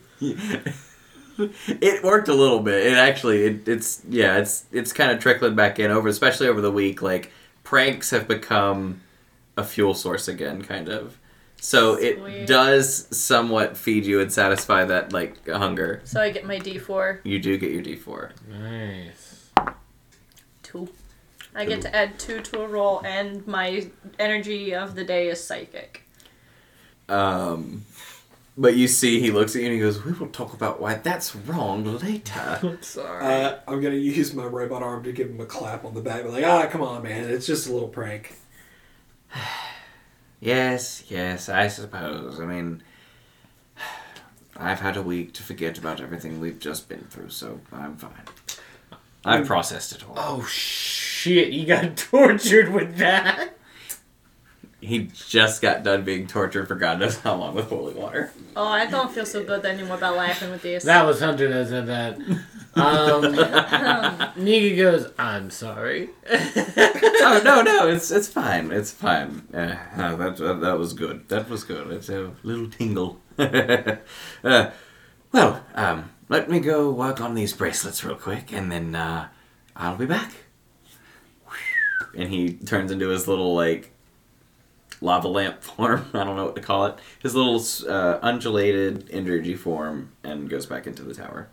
it worked a little bit. It actually, it, it's yeah, it's it's kind of trickling back in over, especially over the week. Like pranks have become a fuel source again, kind of. So it does somewhat feed you and satisfy that like hunger.
So I get my D4.
You do get your D four.
Nice.
Two. I get to add two to a roll, and my energy of the day is psychic.
Um, But you see, he looks at you and he goes, "We will talk about why that's wrong later."
I'm sorry.
Uh, I'm gonna use my robot arm to give him a clap on the back. Be like, ah, come on, man, it's just a little prank.
Yes, yes, I suppose. I mean, I've had a week to forget about everything we've just been through, so I'm fine. I've processed it all.
oh shit! You got tortured with that.
He just got done being tortured for God knows how long with holy water.
Oh, I don't feel so good anymore about laughing with this.
That was Hunter that said that. Um, Nika goes, "I'm sorry."
oh no, no, it's it's fine, it's fine. Uh, uh, that, that that was good. That was good. It's a little tingle. uh, well, um, let me go work on these bracelets real quick, and then uh, I'll be back. And he turns into his little like lava lamp form. I don't know what to call it. His little uh, undulated energy form, and goes back into the tower,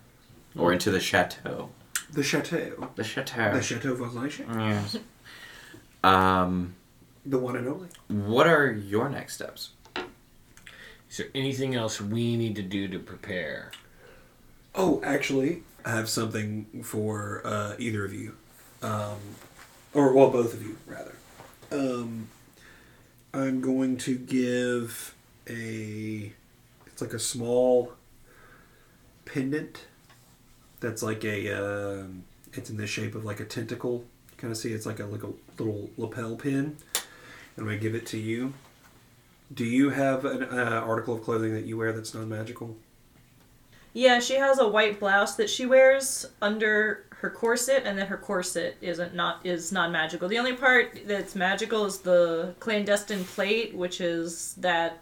or into the chateau.
The chateau,
The chateau.
the chateau Voisin,
Yes. Um,
the one and only.
what are your next steps?
Is there anything else we need to do to prepare?
Oh, actually, I have something for uh, either of you, um, or well, both of you rather. Um, I'm going to give a. It's like a small pendant. That's like a. Um, it's in the shape of like a tentacle. You Kind of see, it's like a like a little lapel pin. And gonna give it to you. Do you have an uh, article of clothing that you wear that's non-magical?
Yeah, she has a white blouse that she wears under her corset, and then her corset isn't not is non magical. The only part that's magical is the clandestine plate, which is that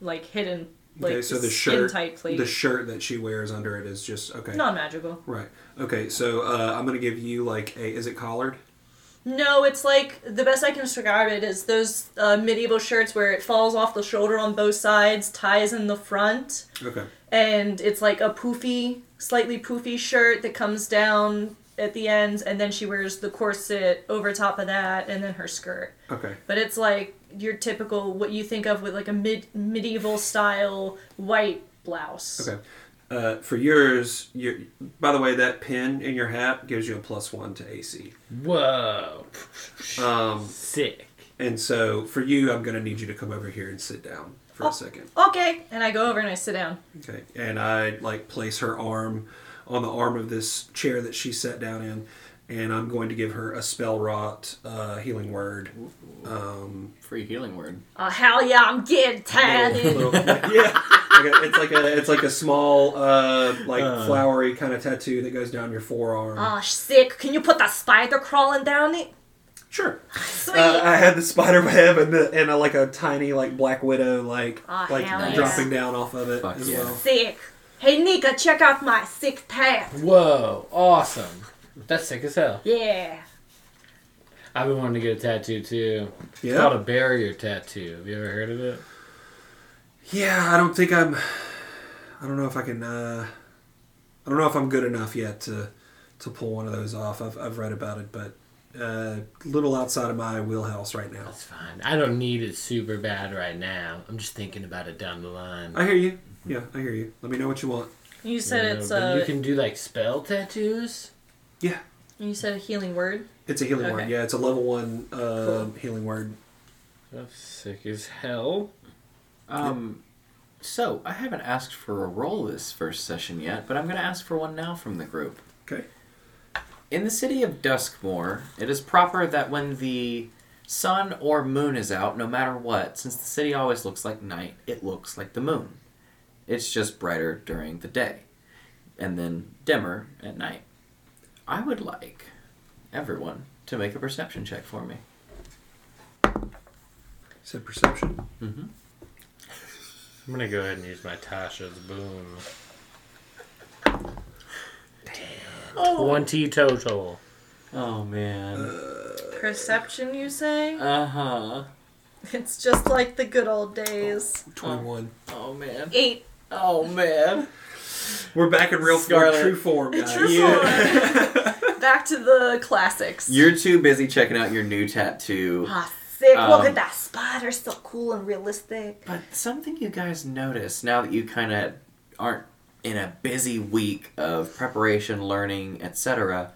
like hidden like
okay, so the shirt,
tight plate.
the shirt that she wears under it is just okay.
non magical.
Right. Okay. So uh, I'm gonna give you like a. Is it collared?
No, it's like the best I can describe it is those uh, medieval shirts where it falls off the shoulder on both sides, ties in the front,
Okay.
and it's like a poofy, slightly poofy shirt that comes down at the ends, and then she wears the corset over top of that, and then her skirt.
Okay.
But it's like your typical what you think of with like a mid medieval style white blouse.
Okay. Uh, for yours, your by the way, that pin in your hat gives you a plus one to AC.
Whoa!
Um,
Sick.
and so for you, I'm gonna need you to come over here and sit down for
Oh.
a second.
Okay, and I go over and I sit down.
Okay. And I like place her arm on the arm of this chair that she sat down in, and I'm going to give her a spell rot uh, healing word. Um,
Free healing word.
Oh hell yeah, I'm getting tired.
little- yeah, like a, it's like a it's like a small uh, like
Uh.
flowery kind of tattoo that goes down your forearm.
Oh, sick. Can you put that spider crawling down it?
Sure.
Sweet.
Uh, I had the spider web and the, and a, like a tiny like black widow like
Oh,
like
hell yeah.
dropping down off of it
Fuck
as
yeah.
well.
sick. Hey, Nika, check out my sick tat.
Whoa! Awesome. That's sick as hell.
Yeah.
I've been wanting to get a tattoo too. It's
Yeah.
called a barrier tattoo. Have you ever heard of it?
Yeah, I don't think I'm. I don't know if I can. Uh, I don't know if I'm good enough yet to to pull one of those off. I've I've read about it, but uh, little outside of my wheelhouse right now.
That's fine. I don't need it super bad right now. I'm just thinking about it down the line.
I hear you. Yeah, I hear you. Let me know what you want.
You said
Yeah,
it's
but
a.
you can do like spell tattoos.
Yeah,
You said a healing word.
it's a healing
Okay.
word. Yeah, it's a level one uh,
Cool.
healing word.
That's sick as hell.
Um, so I haven't asked for a roll this first session yet, but I'm going to ask for one now from the group.
Okay.
In the city of Duskmore, it is proper that when the sun or moon is out, no matter what, since the city always looks like night, it looks like the moon. It's just brighter during the day, and then dimmer at night. I would like everyone to make a perception check for me.
Said perception.
Mm-hmm.
I'm gonna go ahead and use my Tasha's boom. Twenty total.
Oh man.
Perception, you say?
Uh huh.
It's just like the good old days.
Twenty one.
Oh man.
Eight.
Oh man.
We're back in real
Scarlet.
true form, guys.
True form. Back to the classics.
You're too busy checking out your new tattoo
Ah, sick.
Um,
Look at that spider, so cool and realistic.
But something you guys notice now that you kind of aren't in a busy week of preparation, learning, etc.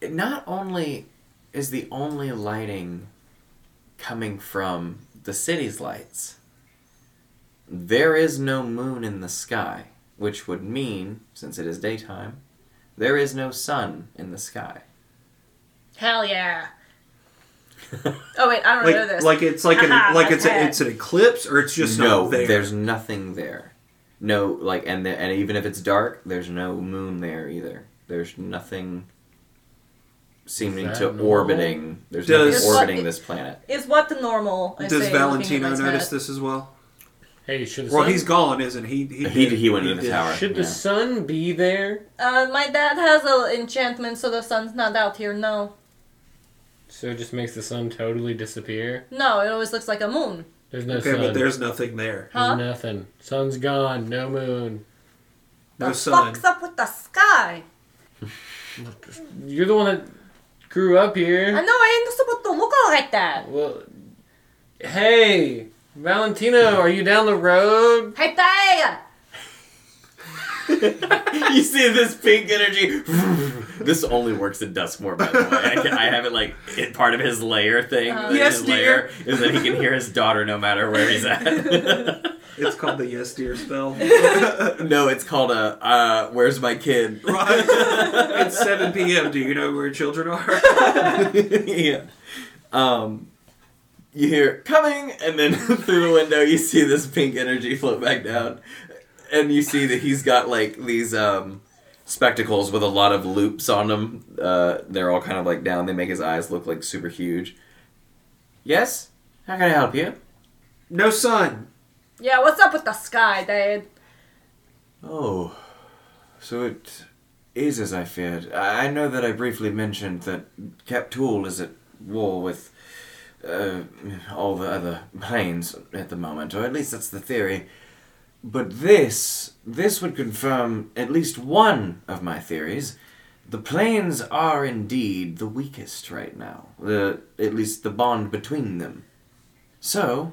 it Not only is the only lighting coming from the city's lights, there is no moon in the sky, which would mean, since it is daytime, there is no sun in the sky.
Hell yeah. oh wait, I don't know this.
like it's like an like it's a, it's an eclipse or it's just
no,
not there.
there's nothing there. No, like, and the, and even if it's dark, there's no moon there either. There's nothing seeming to
normal?
orbiting. There's
Does-
nothing
It's what-
orbiting this planet.
is what the normal. I
Does
say,
Valentino notice
tat.
this as well?
Hey, should the
Well,
sun,
he's gone, isn't he? He
He-
did-
he went into the
did.
tower.
should the
Yeah.
sun be there?
Uh, my dad has an enchantment, so the sun's not out here. No,
So it just makes the sun totally disappear.
no, it always looks like a moon.
There's no
Okay,
sun.
but there's nothing there.
There's nothing. Sun's gone. No moon.
No
the
sun.
fuck's up with the sky?
You're the one that grew up here.
I
here.
know I ain't supposed to look like that.
Well, hey, Valentino, are you down the road?
Hey, there!
you see this pink energy? this only works in Duskmore, by the way. I, can, I have it like it, part of his lair thing. That
Yes,
his lair is that he can hear his daughter no matter where he's at.
It's called the yes dear spell.
no, it's called a uh, "Where's my kid?"
right. It's 7 p.m. Do you know where children are?
yeah. Um, you hear coming, and then through the window you see this pink energy float back down, and you see that he's got like these um, spectacles with a lot of loops on them. Uh, they're all kind of like down. They make his eyes look like super huge. Yes, how can I help you?
No sun.
Yeah, what's up with the sky, Dad?
Oh, so it is as I feared. I I know that I briefly mentioned that Captuhl is at war with uh, all the other planes at the moment, or at least that's the theory. But this, this would confirm at least one of my theories. The planes are indeed the weakest right now. The, at least the bond between them. So,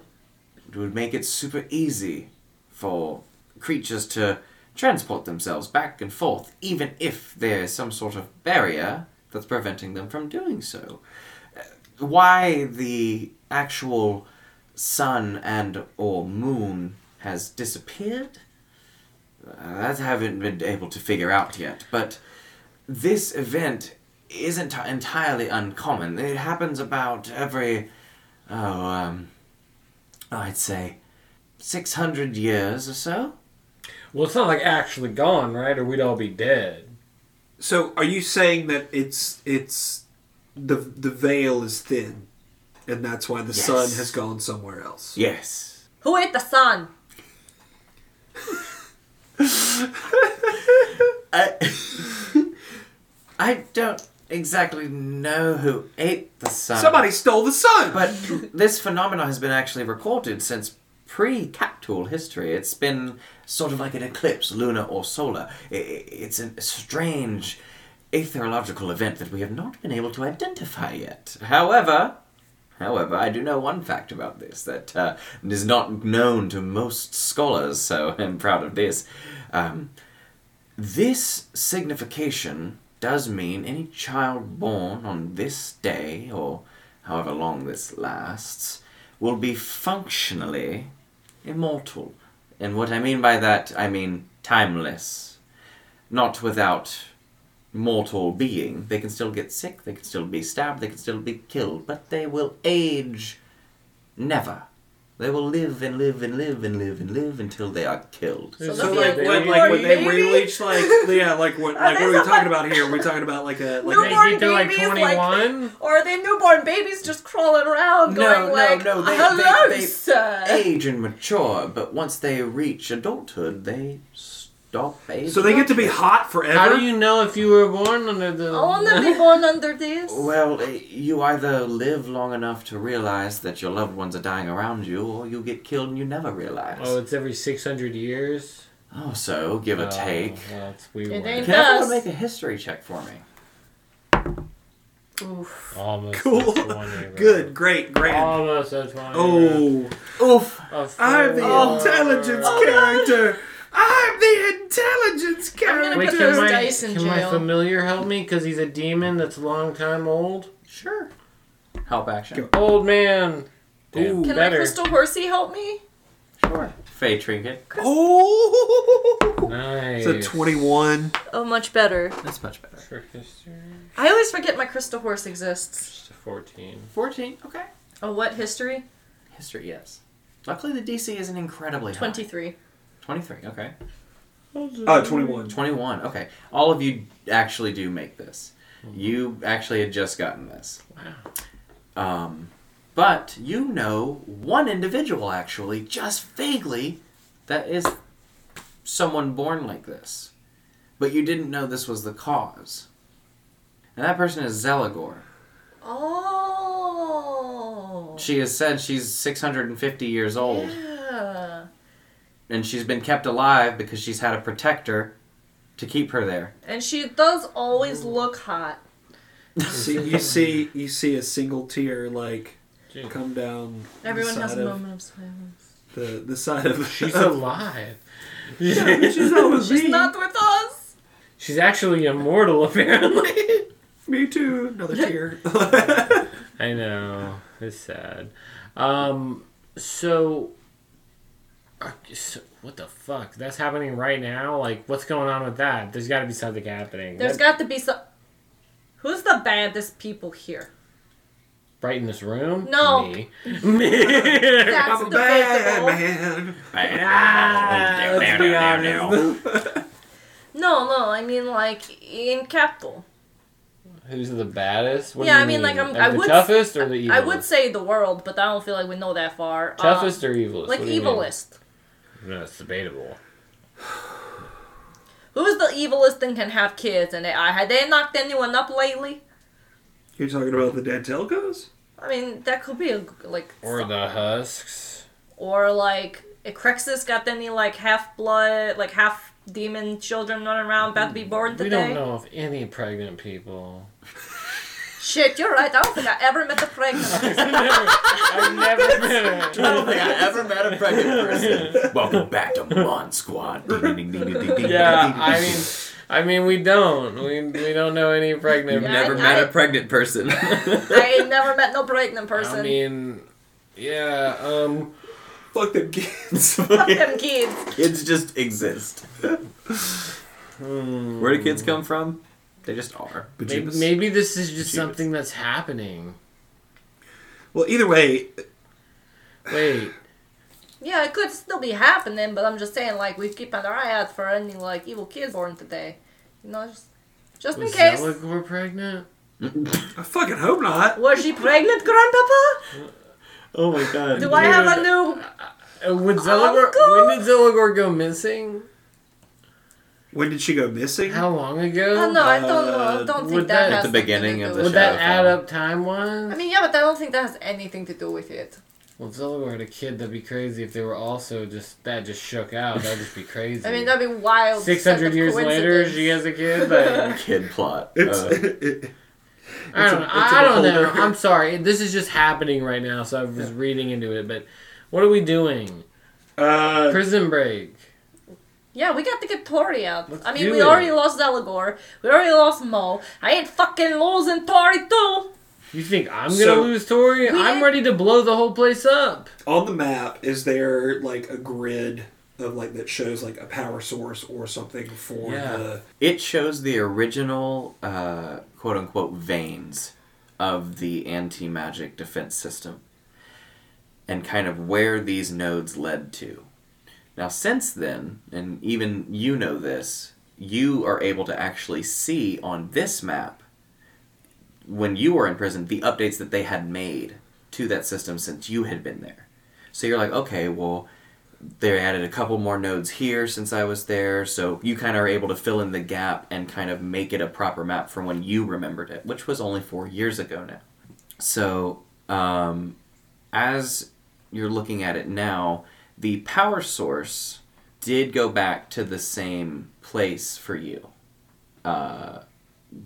it would make it super easy for creatures to transport themselves back and forth, even if there is some sort of barrier that's preventing them from doing so. Why the actual sun and or moon has disappeared, uh, that I haven't been able to figure out yet. But this event isn't entirely uncommon. It happens about every, oh, um, I'd say, 600 years or so.
Well, it's not like actually gone, right? Or we'd all be dead.
So are you saying that it's it's the the veil is thin, and that's why the
Yes.
sun has gone somewhere else?
Yes.
Who ate the sun?
I, I don't exactly know who ate the sun.
Somebody stole the sun.
But this phenomenon has been actually recorded since pre-Captuhl history. It's been sort of like an eclipse, lunar or solar. I- I- It's a strange aetherological event that we have not been able to identify yet. However, however, I do know one fact about this that uh, is not known to most scholars, so I'm proud of this. Um, this signification does mean any child born on this day, or however long this lasts, will be functionally immortal. And what I mean by that, I mean timeless. Not without mortal being. They can still get sick, they can still be stabbed, they can still be killed, but they will age never. They will live and live and live and live and live until they are killed.
So
So
They'll
like
be
when like when they reach like yeah like what like what are we
some-
talking about here? Are We're talking about like a like
Newborn
Make you to like
babies, like-
21?
Or are they newborn babies just crawling around
No,
going
no,
like,
no, they-
hello,
they- they
sir?
age and mature, but once they reach adulthood, they stop aging.
so they get to be hot forever.
How do you know if you were born under the.
I want to be born under this.
Well, eh, you either live long enough to realize that your loved ones are dying around you, or you get killed and you never realize.
Oh, it's every 600 years?
Oh, so give or
Oh,
take.
Well, it's we
It ain't-
Can everyone
does.
make a history check for me?
Oof.
Almost.
Cool.
a 20, bro.
Good, great, grand.
Almost a 20.
Oh,
Oof.
bro. A
I'm the
four.
intelligence character. I'm the intelligence
gonna
Wait,
put
can
those
my,
dice in
can my
jail.
familiar help me? Because he's a demon that's a long time old.
Sure. Help action.
Go.
Old man. Damn,
Ooh.
Can
better.
my crystal horsey help me?
Sure. Fey trinket.
Oh,
Nice.
it's a 21.
Oh, much better.
That's much better.
For history.
I always forget my crystal horse exists.
Just a 14.
14. Okay.
Oh, what history?
History, yes. Luckily, the DC isn't incredibly high.
23.
23. Okay.
Uh, 21.
21. Okay. All of you actually do make this. You actually had just gotten this.
Wow.
Um, but you know one individual actually, just vaguely, that is someone born like this. But you didn't know this was the cause. And that person is Zelagor.
Oh.
She has said she's 650 years old,
Yeah.
And she's been kept alive because she's had a protector to keep her there.
And she does always look hot.
see, you see, you see a single tear like
Gee.
come down.
Everyone
the
has a
of,
moment of silence.
The the side of
She's alive.
Yeah, she's not with
She's
me.
not with us.
She's actually immortal, apparently.
Me too. Another tear.
I know. It's sad. Um, so, what the fuck? That's happening right now? Like, what's going on with that? There's got to be something happening.
There's got to be some. Who's the baddest people here?
right in this room?
No.
Me.
That's
I'm a bad man.
ah, let's be honest.
No, no, I mean like in Captuhl.
Who's the baddest? What do
Yeah,
you
I mean, like, I'm-
Like
I
the
would-
toughest or the evilest?
I would say the world, but I don't feel like we know that far. Uh,
toughest or evilest.
like
What mean?
evilest.
No, it's debatable.
Who's the evilest and can have kids? And they, uh, have they knocked anyone up lately?
You're talking about the dead telcos?
I mean, that could be a like
Or the husks.
or like if Crexus got any like half blood, like half demon children running around about to be born today?
We don't know of any pregnant people.
Shit, you're right. I don't think I ever met a pregnant. person.
I've never been.
I don't think I ever met a pregnant person. Welcome back to Mon Squad.
Yeah,
ding, ding,
I mean, I mean, we don't. We, we don't know any pregnant.
You've
Yeah,
never
I-
met
I-
a pregnant person.
I ain't never met no pregnant person.
I mean, yeah. Um,
Fuck them kids.
Fuck them kids.
kids just exist.
hmm.
Where do kids come from? They just are.
Maybe,
Bejeebus.
maybe this is just
Bejeebus.
something that's happening.
Well, either way,
Wait,
Yeah, it could still be happening, but I'm just saying, like, we keep an eye out for any like evil kids born today. You know, just just in case.
was
case.
Zeligor pregnant?
I fucking hope not.
Was she pregnant, Grandpapa?
Oh my god.
Do I have a new?
Uh, would Zeligor,
Uncle?
when did Zeligor go missing?
When did she go missing?
How long ago?
Oh no, I don't know. I
Uh,
don't
would
think
that-
that
At
the beginning of the
with
Would that add
though.
up time wise?
I mean, yeah, but I don't think that has anything to do with it.
well, if Zeligor had a kid, that'd be crazy. If they were also just that just shook out, that'd just be crazy.
I mean, that'd be wild.
Six
set
hundred
of
years later, she has a kid. Like,
Kid plot.
It's,
Uh,
it,
I don't.
A,
know. I don't know. I'm sorry. This is just happening right now, so I was reading into it. But what are we doing?
uh,
Prison break.
Yeah, we got to get Tori out.
Let's
I mean, we
it.
already lost Zeligor. We already lost Mo. I ain't fucking losing Tori too.
You think I'm gonna
So-
lose Tori? I'm ready to blow the whole place up.
on the map, is there like a grid of like that shows like a power source or something for
Yeah.
the?
it shows the original uh, quote unquote veins of the anti magic defense system and kind of where these nodes led to. Now, since then, and even you know this, you are able to actually see on this map, when you were in prison, the updates that they had made to that system since you had been there. So you're like, okay, well, they added a couple more nodes here since I was there, so you kind of are able to fill in the gap and kind of make it a proper map from when you remembered it, which was only four years ago now. So, um, as you're looking at it now, the power source did go back to the same place for you. Uh,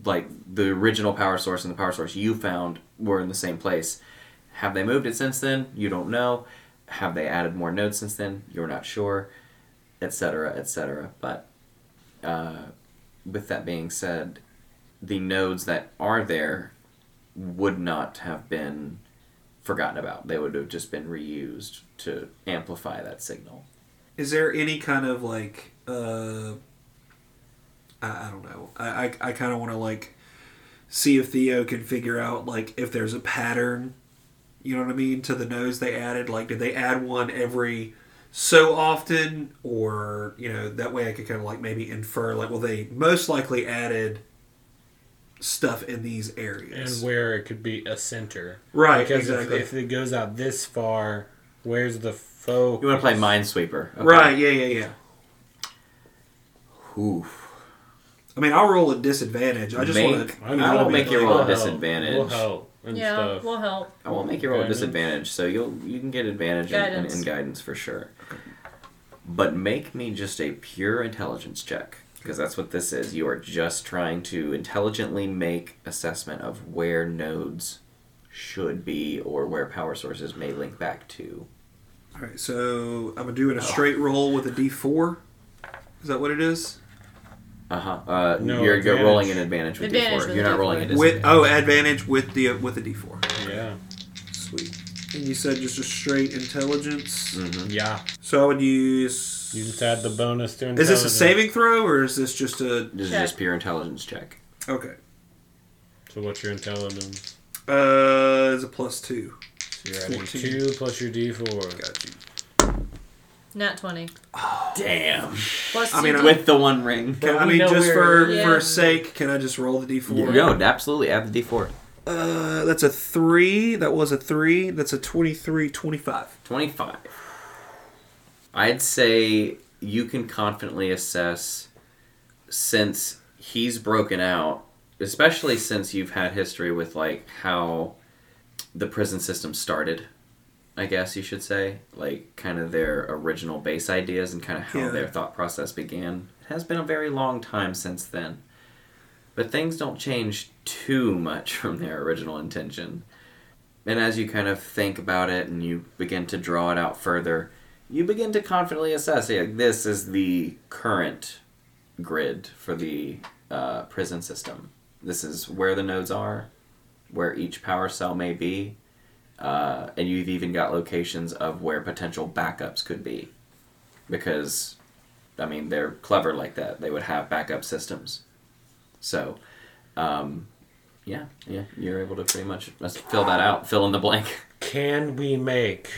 like the original power source and the power source you found were in the same place. Have they moved it since then? You don't know. Have they added more nodes since then? You're not sure, etc., etc. But uh, with that being said, the nodes that are there would not have been forgotten about. They would have just been reused to amplify that signal.
Is there any kind of like uh I, I don't know. I I, I kind of want to like see if Theo can figure out like if there's a pattern. You know what I mean to the nose they added. Like, did they add one every so often, or you know that way I could kind of like maybe infer like, well, they most likely added stuff in these areas.
and where it could be a center.
right,
Because
exactly.
if, if it goes out this far, where's the focus?
You want to play Minesweeper? Okay.
Right, yeah, yeah, yeah.
Oof.
I mean, I'll roll a disadvantage. I just want to.
I
will
we'll
make you roll a
We'll help.
disadvantage.
We'll help and
yeah,
stuff.
will help.
I won't make you roll a disadvantage, so you'll you can get advantage in, in,
Guidance.
in guidance for sure. But make me just a pure intelligence check because that's what this is. You are just trying to intelligently make assessment of where nodes should be or where power sources may link back to.
All right, so I'm gonna doing a straight roll with a D4. Is that what it is?
Uh-huh. Uh
No
You're, you're
advantage.
rolling an advantage with
Advantage
D4.
with
You're not rolling a
d4.
With oh, advantage with the with a D4.
Yeah.
Sweet. And you said just a straight intelligence.
Mhm.
Yeah.
So I would use.
You just add the bonus to
Is this a saving throw or is this just a?
This is just pure intelligence check.
Okay.
So what's your intelligence?
Uh, it's a plus two.
So you're adding
14.
two plus your D4.
Got you.
Nat 20.
Damn.
Plus
I mean,
two-
With the one ring.
Can, I
we
mean,
know
just
where-
for
Yeah.
for sake, can I just roll the D4?
No, absolutely. Add the D4.
Uh, that's a three. That was a three. That's a 23, 25.
25. I'd say you can confidently assess since he's broken out, especially since you've had history with like how the prison system started, I guess you should say, like kind of their original base ideas and kind of how
Yeah.
their thought process began. It has been a very long time since then. But things don't change too much from their original intention. And as you kind of think about it and you begin to draw it out further, you begin to confidently assess yeah, this is the current grid for the uh, prison system. This is where the nodes are, where each power cell may be, uh, and you've even got locations of where potential backups could be. Because, I mean, they're clever like that. They would have backup systems. So, um, yeah, yeah, you're able to pretty much fill that out, fill in the blank.
Can we make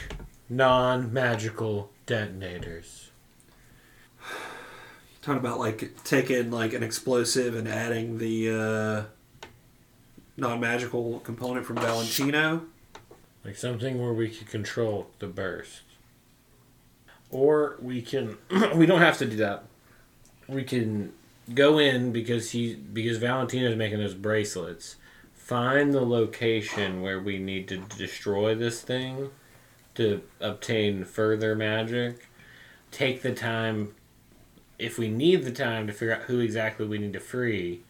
non-magical detonators?
Talking about like taking like an explosive and adding the uh, non-magical component from Valentino.
Like something where we can control the burst. Or we can we don't have to do that. We can go in because he because Valentino's making those bracelets. Find the location where we need to destroy this thing to obtain further magic. Take the time if we need the time to figure out who exactly we need to free.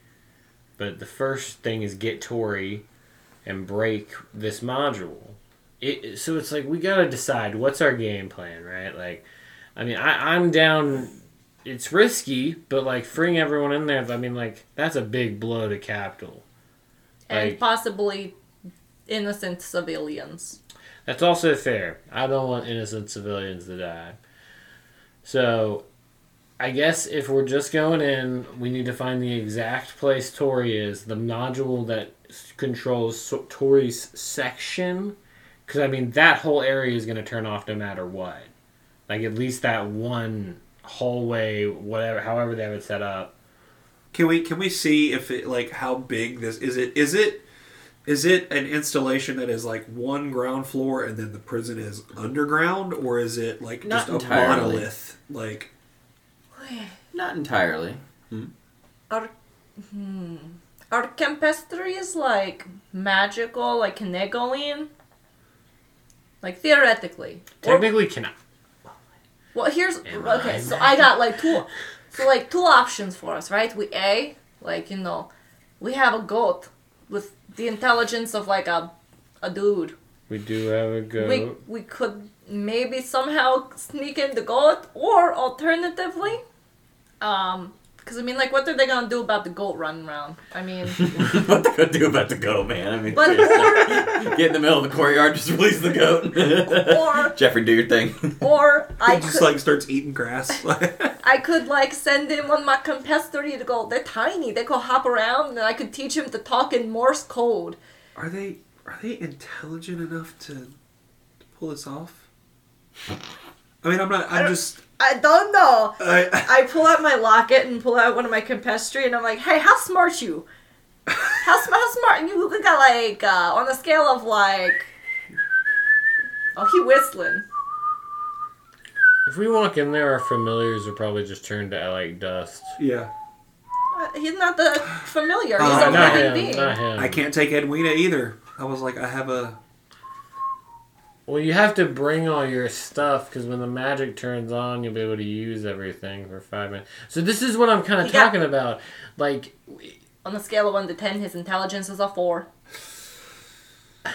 But the first thing is get Tori and break this module. It, so it's like we gotta decide what's our game plan, right? Like, I mean, I, I'm down. It's risky, but like freeing everyone in there. I mean, like that's a big blow to Captuhl.
and
like-
possibly innocent civilians.
That's also fair. I don't want innocent civilians to die. So, I guess if we're just going in, we need to find the exact place Tori is, the module that controls Tori's section. Because, I mean, that whole area is going to turn off no matter what. Like, at least that one hallway, whatever, however they have it set up.
Can we can we see if it like how big this is? It is it is it an installation that is like one ground floor and then the prison is underground, or is it like
Not
just a monolith? Like
Not entirely.
Are, hmm. Are Campestries like magical, like Kenegoline? Like theoretically. Or-
Technically, cannot.
Well, here's
Am
okay.
I
So I got like two, so like two options for us, right? We a like you know, we have a goat with the intelligence of like a a dude.
We do have a goat.
We we could maybe somehow sneak in the goat, or alternatively, um, because I mean, like, what are they gonna do about the goat running around? I mean,
what are they gonna do about the goat, man? I mean,
But-
seriously. get in the middle of the courtyard, just release the goat.
Or-
Jeffrey, do your thing.
or I
He just
could,
like starts eating grass.
I could like send him on my compestry to go. They're tiny. They could hop around, and I could teach him to talk in Morse code.
are they are they intelligent enough to, to pull this off? I mean, I'm not. I'm just.
I don't know.
I,
I pull out my locket and pull out one of my compestry, and I'm like, "Hey, how smart you? How, sm- how smart? You look at like uh, on a scale of like, oh, he whistling.
if we walk in there, our familiars will probably just turn to like dust.
yeah.
Uh, He's not the familiar. He's
Uh,
a
not
living
him.
being.
Not him.
I can't take Edwina either. I was like, I have a.
Well, you have to bring all your stuff because when the magic turns on, you'll be able to use everything for five minutes. So this is what I'm kind of
He got-
talking about. Like,
On a scale of one to ten, his intelligence is a four.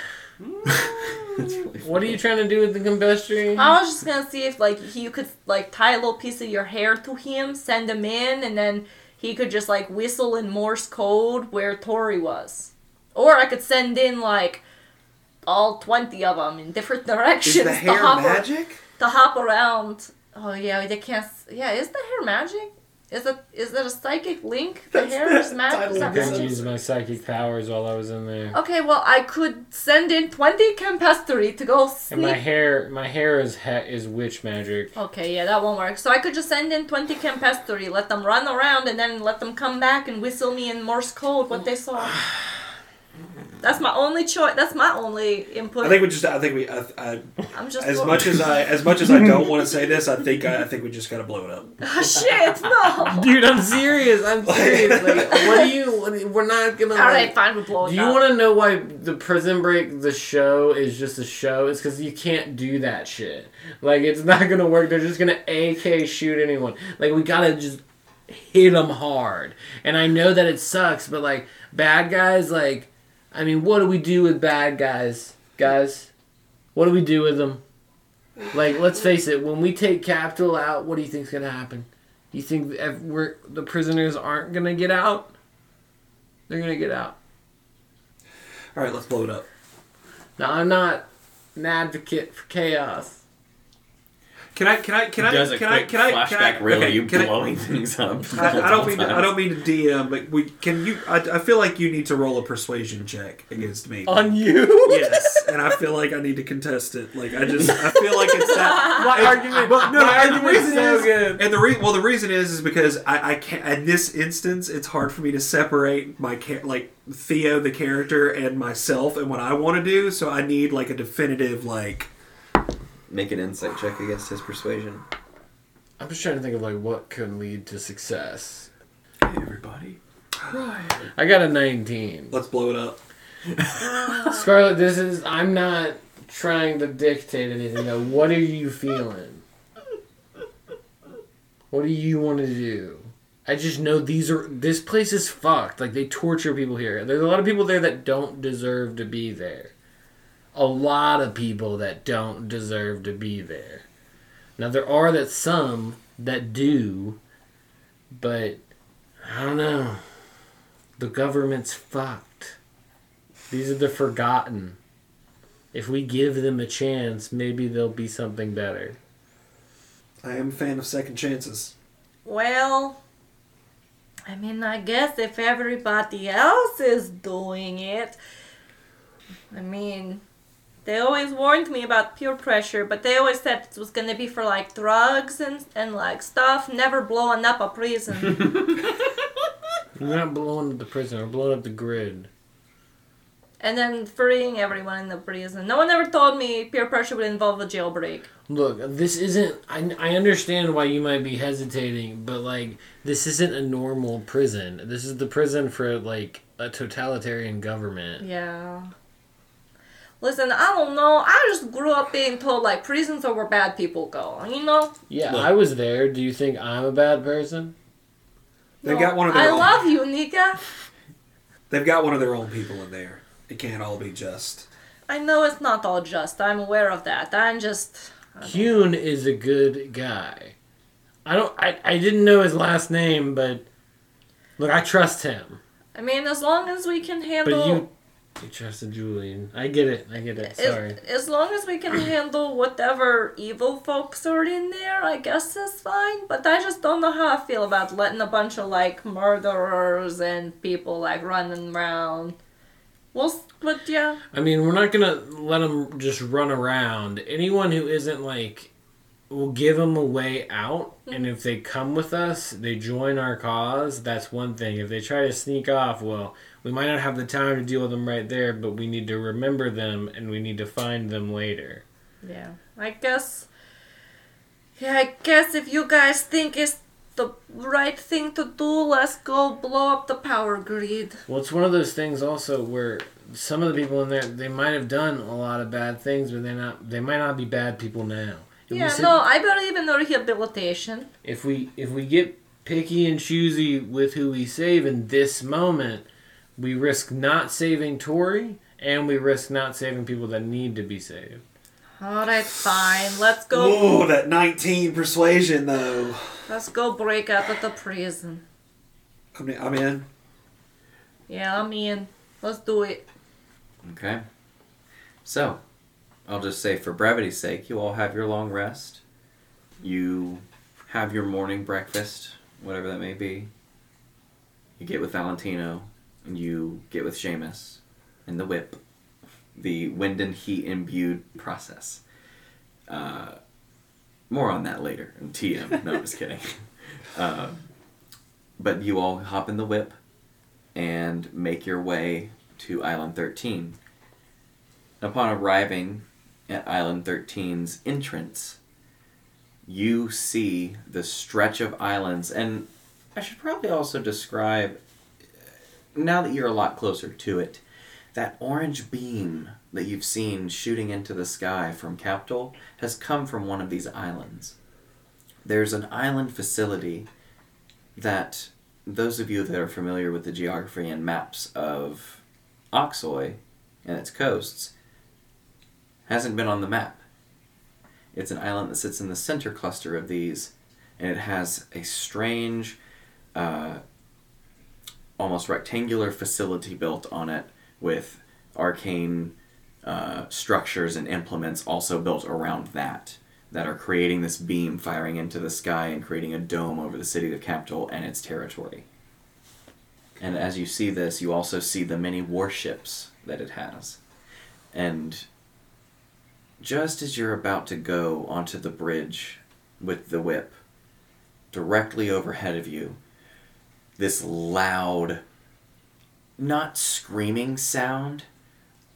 what are you trying to do with the combustry?
I was just gonna see if like you could like tie a little piece of your hair to him, send him in, and then he could just like whistle in Morse code where Tori was, or I could send in like all twenty of them in different directions
Is the
to
hair
hop ar- to hop around. Oh yeah, they can't. s- Yeah, is the hair magic? Is it is it a psychic link? The hair is magic.
I
that
couldn't use my psychic powers while I was in there.
Okay, well I could send in twenty Campestry to go
And my hair, my hair is ha- is witch magic.
Okay, yeah, that won't work. So I could just send in 20 Campestry, let them run around, and then let them come back and whistle me in Morse code what they saw. That's my only choice. That's my only input.
I think we just. I think we. I, I,
I'm just
as much as I. As much as I don't want to say this, I think. I, I think we just gotta blow it up.
Oh, shit, no.
Dude, I'm serious. I'm serious. Like, what are you? What do you- we're not gonna.
All right,
like-
fine, we blow it
Do you want to know why the Prison Break the show is just a show? It's because you can't do that shit. Like it's not gonna work. They're just gonna AK shoot anyone. Like we gotta just hit them hard. And I know that it sucks, but like bad guys, like I mean, what do we do with bad guys, guys? What do we do with them? Like let's face it, when we take Captuhl out, what do you think's gonna happen? You think we're the prisoners aren't gonna get out? They're gonna get out.
All right, let's blow it up.
Now I'm not an advocate for chaos.
Can I? Can I? Can I?
Does a
Can I? Can I? Can I?
reel
okay,
you
can I-
blowing things up.
I, I don't mean to, I don't mean to DM, but we can you. I, I feel like you need to roll a persuasion check against me.
On you?
yes, and I feel like I need to contest it. Like I just I feel like it's that.
My
and-
argument,
but no,
my
and the
argument's
reason
so good.
and the re- well, the reason is is because I, I can't. In this instance, it's hard for me to separate my cha- like Theo the character and myself and what I want to do. So I need like a definitive like.
Make an insight check against his persuasion.
I'm just trying to think of like what can lead to success.
Hey, everybody,
I got a 19.
let's blow it up.
Scarlet, this is I'm not trying to dictate anything. Though. What are you feeling? What do you want to do? I just know these are this place is fucked. Like they torture people here. There's a lot of people there that don't deserve to be there. A lot of people that don't deserve to be there. Now there are that some that do, but I don't know. The government's fucked. These are the forgotten. If we give them a chance, maybe there'll be something better.
I am a fan of second chances.
Well, I mean, I guess if everybody else is doing it, I mean, they always warned me about peer pressure, but they always said it was gonna be for like drugs and and like stuff, never blowing up a prison.
We're not blowing up the prison, we're blowing up the grid.
and then freeing everyone in the prison. No one ever told me peer pressure would involve a jailbreak.
Look, this isn't. I, I understand why you might be hesitating, but like, this isn't a normal prison. This is the prison for like a totalitarian government.
Yeah. Listen, I don't know. I just grew up being told like prisons are where bad people go. You know.
Yeah,
Look.
I was there. Do you think I'm a bad person?
They got one of their
I
own.
love you, Nika.
They've got one of their own people in there. It can't all be just.
I know it's not all just. I'm aware of that. I'm just.
Kuhn is a good guy. I don't. I, I didn't know his last name, but look, I trust him.
I mean, as long as we can
But
handle.
you, you trusted Julian. I get it. I get it. Sorry.
As, as long as we can handle whatever evil folks are in there, I guess that's fine. But I just don't know how I feel about letting a bunch of like murderers and people like running around. Well, but yeah,
I mean, we're not gonna let them just run around. Anyone who isn't like, we'll give them a way out, and mm-hmm. if they come with us, they join our cause. That's one thing. If they try to sneak off, well, we might not have the time to deal with them right there, but we need to remember them, and we need to find them later.
yeah. I guess. Yeah, I guess if you guys think it's the right thing to do, let's go blow up the power grid.
Well, it's one of those things also where some of the people in there they might have done a lot of bad things, but they're not. They might not be bad people now. If
Yeah,
sit-
no, I believe in the rehabilitation.
if we if we get picky and choosy with who we save in this moment, we risk not saving Tori and we risk not saving people that need to be saved.
Alright, fine. Let's go.
Oh, that 19 persuasion, though.
Let's go break out of the prison.
I mean, I'm in.
Yeah, I'm in. Let's do it.
Okay. So, I'll just say for brevity's sake, you all have your long rest. You have your morning breakfast, whatever that may be. You get with Valentino, and you get with Seamus, and the whip, the wind and heat imbued process. Uh, more on that later in TM. No, I'm just kidding. Uh, but you all hop in the whip and make your way to Island 13. Upon arriving at Island 13's entrance, you see the stretch of islands, and I should probably also describe, now that you're a lot closer to it, that orange beam that you've seen shooting into the sky from Captuhl has come from one of these islands. There's an island facility that those of you that are familiar with the geography and maps of Oxoy and its coasts hasn't been on the map. It's an island that sits in the center cluster of these, and it has a strange, uh, almost rectangular facility built on it with arcane uh, structures and implements also built around that that are creating this beam firing into the sky and creating a dome over the city of Captuhl and its territory. And as you see this, you also see the many warships that it has. And just as you're about to go onto the bridge with the whip, directly overhead of you, this loud, not screaming sound,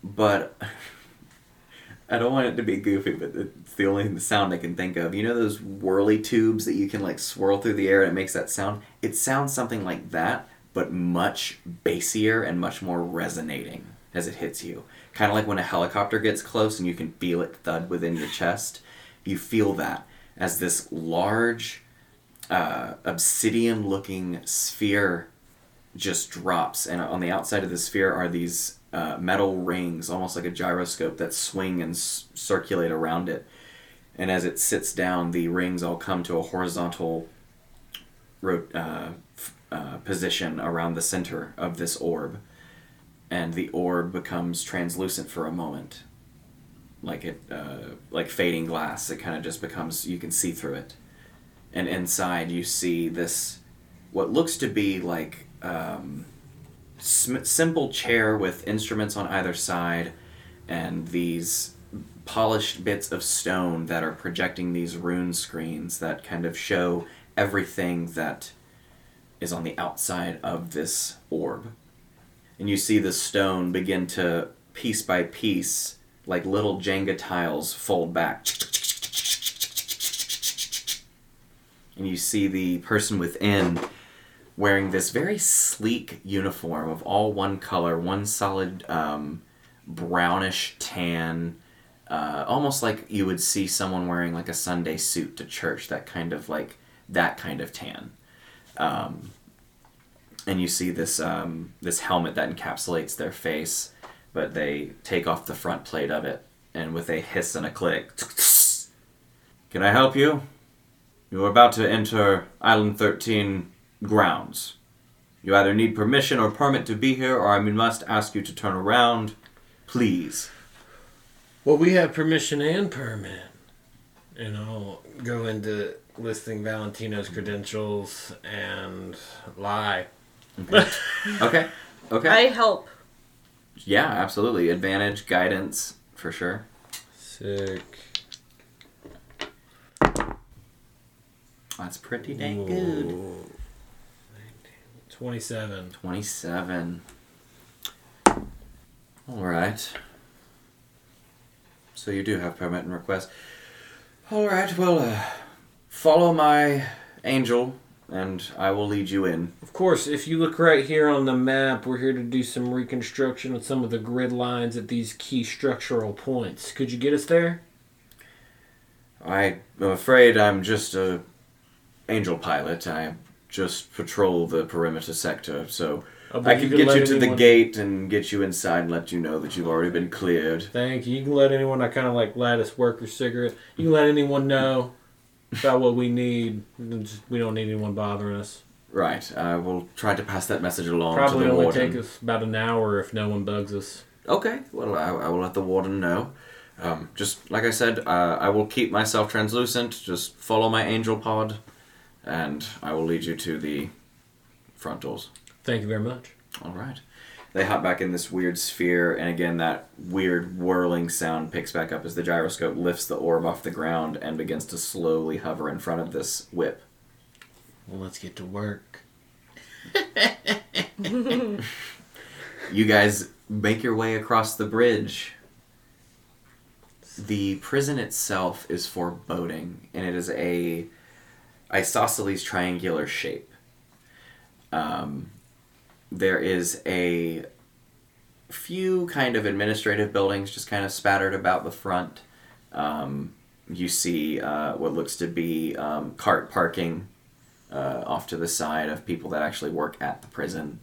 but I don't want it to be goofy, but it's the only sound I can think of. You know those whirly tubes that you can like swirl through the air and it makes that sound? It sounds something like that, but much bassier and much more resonating as it hits you. Kind of like when a helicopter gets close and you can feel it thud within your chest. You feel that as this large, uh, obsidian looking sphere just drops, and on the outside of the sphere are these uh, metal rings, almost like a gyroscope, that swing and s- circulate around it. And as it sits down, the rings all come to a horizontal ro- uh, uh, position around the center of this orb, and the orb becomes translucent for a moment, like it, uh, like fading glass. It kind of just becomes you can see through it, and inside you see this, what looks to be like um, sm- simple chair with instruments on either side, and these polished bits of stone that are projecting these rune screens that kind of show everything that is on the outside of this orb. And you see the stone begin to, piece by piece, like little Jenga tiles, fold back. And you see the person within wearing this very sleek uniform of all one color, one solid um, brownish tan, uh, almost like you would see someone wearing like a Sunday suit to church. That kind of like that kind of tan, um, and you see this um, this helmet that encapsulates their face, but they take off the front plate of it, and with a hiss and a click, can I help you? You are about to enter Island 13 grounds. You either need permission or permit to be here, or I must ask you to turn around. Please.
Well, we have permission and permit. And I'll go into listing Valentino's credentials and lie.
Okay. Okay.
I help.
yeah, absolutely. Advantage, guidance, for sure.
Sick.
That's pretty dang good.
Ooh. 27.
27. Alright. So you do have permit and request. Alright, well, uh, follow my angel, and I will lead you in.
Of course, if you look right here on the map, we're here to do some reconstruction of some of the grid lines at these key structural points. Could you get us there?
I am afraid I'm just a angel pilot. I just patrol the perimeter sector, so
Oh,
I
but
can
can
get you to the gate and get you inside and let you know that you've already been cleared.
Thank you. You can let anyone I kind of like lattice worker cigarette. You can let anyone know about what we need. We don't need anyone bothering us.
Right. I will try to pass that message along
Probably
to the
only
warden.
take us about an hour if no one bugs us.
Okay, well, I, I will let the warden know. Um, just like I said, uh, I will keep myself translucent. Just follow my angel pod, and I will lead you to the front doors.
Thank you very much.
All right. They hop back in this weird sphere, and again, that weird whirling sound picks back up as the gyroscope lifts the orb off the ground and begins to slowly hover in front of this whip.
Well, let's get to work.
You guys make your way across the bridge. The prison itself is foreboding, and it is a isosceles triangular shape. Um, there is a few kind of administrative buildings just kind of spattered about the front. Um, you see uh, what looks to be um, cart parking uh, off to the side of people that actually work at the prison.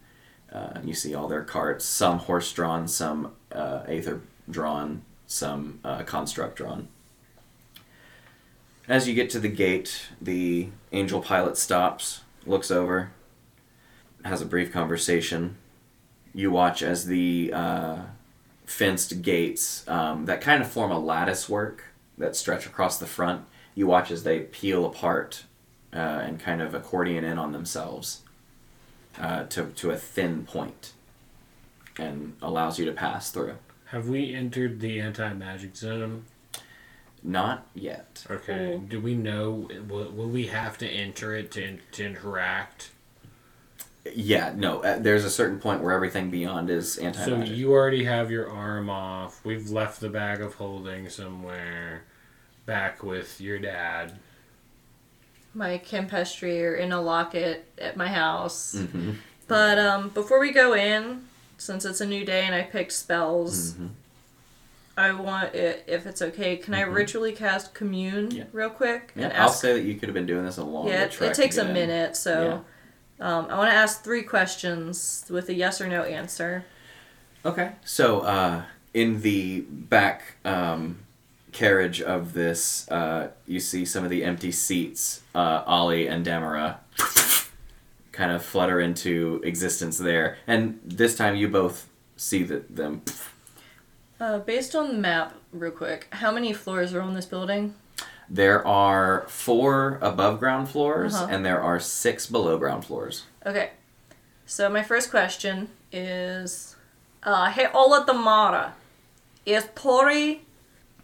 Uh, you see all their carts, some horse drawn, some uh, aether drawn, some uh, construct drawn. As you get to the gate, the angel pilot stops, looks over, has a brief conversation. You watch as the uh, fenced gates um, that kind of form a lattice work that stretch across the front. You watch as they peel apart uh, and kind of accordion in on themselves uh, to, to a thin point and allows you to pass through.
Have we entered the anti magic zone?
Not yet.
Okay. Do we know? Will, will we have to enter it to, to interact?
Yeah, no, uh, there's a certain point where everything beyond is anti
So you already have your arm off. We've left the bag of holding somewhere back with your dad.
My Campestri are in a locket at my house.
hmm
But um, before we go in, since it's a new day and I picked spells,
Mhm.
I want it if it's okay. Can I ritually cast commune
Yeah.
real quick
Yeah,
and
I'll say that you could have been doing this a long
yeah, it, it takes a
in.
minute, so um, I want to ask three questions with a yes or no answer.
Okay. So, uh, in the back um, carriage of this, uh, you see some of the empty seats. Uh, Ollie and Damara kind of flutter into existence there, and this time you both see that them.
Uh, based on the map, real quick, how many floors are on this building?
There are four above ground floors,
Uh-huh.
and there are six below ground floors.
Okay, so my first question is, uh, hey, Olodamara, is Tori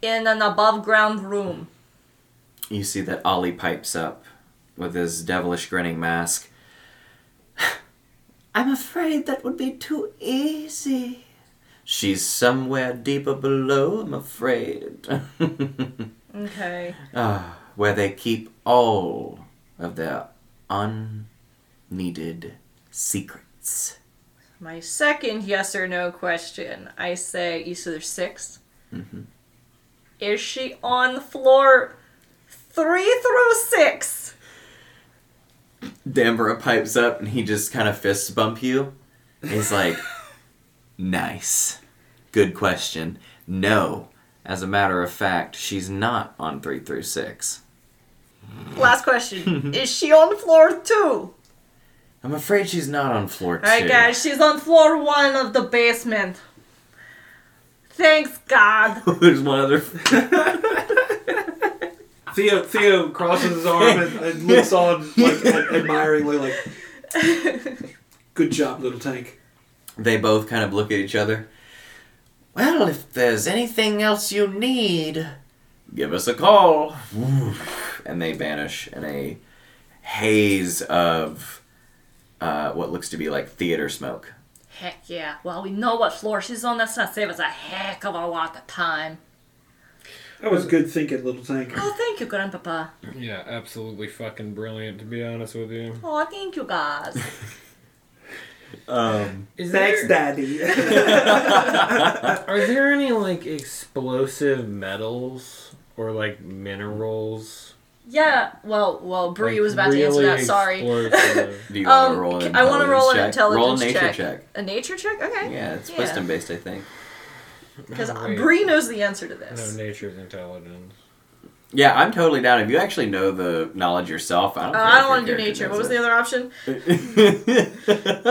in an above ground room?
You see that Ollie pipes up with his devilish grinning mask. I'm afraid that would be too easy. She's somewhere deeper below, I'm afraid.
Okay.
ah, where they keep all of their unneeded secrets.
My second yes or no question, I say, you said there's 6
Mhm.
Is she on the floor three through six?
Damara pipes up and he just kind of fist bump you. He's like, nice. Good question. No. As a matter of fact, she's not on 3 through 6.
Last question. Is she on floor two?
I'm afraid she's not on floor 2.
Alright, guys, she's on floor one of the basement. Thanks, God.
There's one other.
Theo Theo crosses his arm and, and looks on like ad- admiringly, like, "Good job, little tank."
They both kind of look at each other. Well, if there's anything else you need, give us a call. And they vanish in a haze of uh, what looks to be like theater smoke.
Heck yeah. Well, we know what floor she's on. That's gonna save us a heck of a lot of time.
That was good thinking, little tank.
Oh, thank you, Grandpapa.
Yeah, absolutely fucking brilliant, to be honest with you.
Oh, thank you, guys.
Um,
Is
Thanks, Daddy.
Are there any, like, explosive metals or, like, minerals?
yeah. Well, well, Brie
Like,
was about to answer that. Sorry.
do you want
Um,
to roll an
I want to roll an
intelligence check? Roll a nature
check.
check.
A nature check? Okay.
Yeah, it's
Yeah.
wisdom based, I think.
Because
wait.
Brie knows the answer to this.
No,
this.
nature's intelligence.
Yeah, I'm totally down. If you actually know the knowledge yourself, I don't.
Uh,
care
I don't want to do nature. What was
knows
the other option?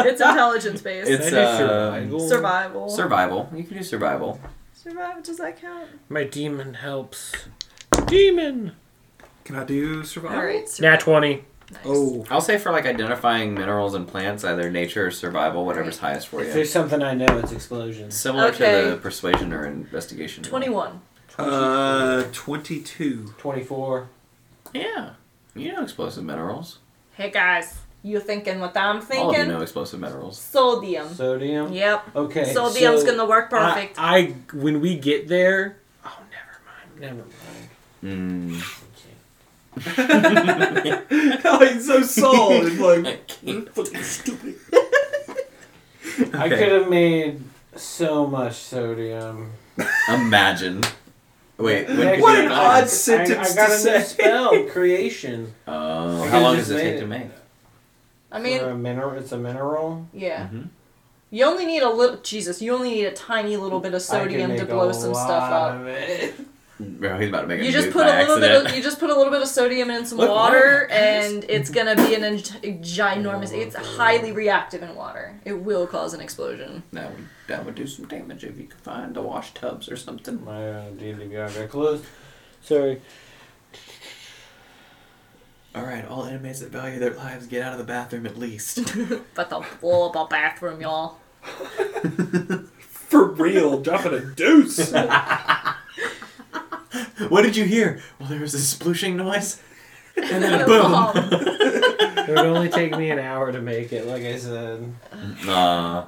It's intelligence based.
It's
Can I do
uh,
survival?
survival.
survival. You can do survival.
Survival. Does that count?
My demon helps. Demon!
Can I do survival?
All right.
Nat 20.
Nice.
Oh,
I'll say for like identifying minerals and plants, either nature or survival, whatever's highest for
If
you.
there's something I know, it's explosion.
Similar
Okay.
to the persuasion or investigation. roll.
Twenty-one.
Uh, twenty-two.
24.
Yeah, you know explosive minerals.
Hey guys, you thinking what I'm
All of
thinking?
you know explosive minerals.
Sodium.
Sodium?
Yep.
Okay.
Sodium's
so
gonna work perfect.
I, I, when we get there. Oh, never mind. Never mind.
Mm.
oh, he's so sold. He's like, fucking stupid.
I could have made so much sodium.
Imagine. Wait, when
What an
do
odd sentence
I, I got
to
a
say.
new spell, creation.
Oh,
I
how long does it take
it.
to make?
I mean,
a mineral, it's a mineral.
yeah.
Mhm.
You only need a little. Jesus, you only need a tiny little bit of
I can
sodium to
make
blow
a
some
lot
stuff up.
of it.
Bro, he's about to make
You just put a little bit. Of, you just put a little bit of sodium in some
Look,
water,
water.
and it's gonna be an ginormous. It's highly reactive in water. It will cause an explosion.
That would that would do some damage if you could find the wash tubs or something.
My uh, D&D got closed. Sorry.
All right, all inmates that value their lives get out of the bathroom at least.
But they'll blow up a bathroom, y'all.
For real, dropping a deuce.
what did you hear? Well, there was this splooshing noise, and then
A
boom.
It would only take me an hour to make it, like I said.
Aw,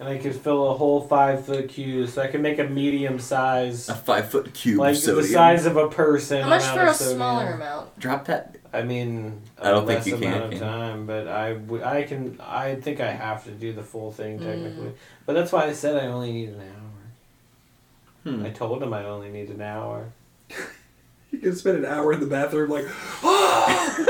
And I could fill a whole five foot cube, so I could make a medium size.
a five foot cube
Like
of sodium.
the size of a person.
How much
amount
for a
sodium.
smaller amount?
Drop that.
I mean,
I don't
a
think
less
you can,
amount of
can you?
time, but I, w- I can. I think I have to do the full thing
Mm.
technically. But that's why I said I only need an hour.
Hmm.
I told him I only need an hour.
You can spend an hour in the bathroom, like, oh,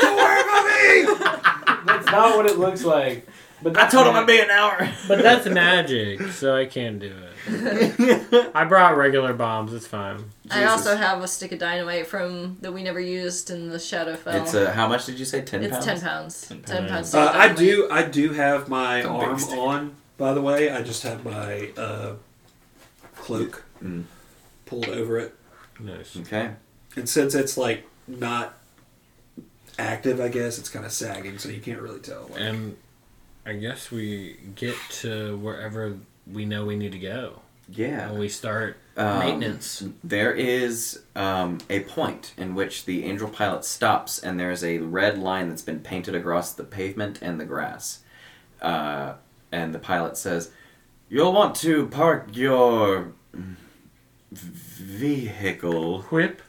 don't worry about me.
That's not what it looks like. But
I
that's
told him
ma-
I'd be an hour.
But that's magic, so I can do it. I brought regular bombs, it's fine.
I also have a stick of dynamite from that we never used in the Shadowfell.
It's uh, how much did you say? Ten
It's
pounds.
ten pounds.
10
Ten
pounds.
pounds.
Uh, I do. I do have my
It's
arm on. By the way, I just have my uh, cloak
Mm.
pulled over it,
Nice.
Okay.
and since it's like not active, I guess it's kind of sagging, so you can't really tell. Like,
And I guess we get to wherever we know we need to go.
Yeah.
And we start
Um,
maintenance.
There is um, a point in which the angel pilot stops, and there's a red line that's been painted across the pavement and the grass. Uh, and the pilot says, "You'll want to park your v- vehicle."
Whip.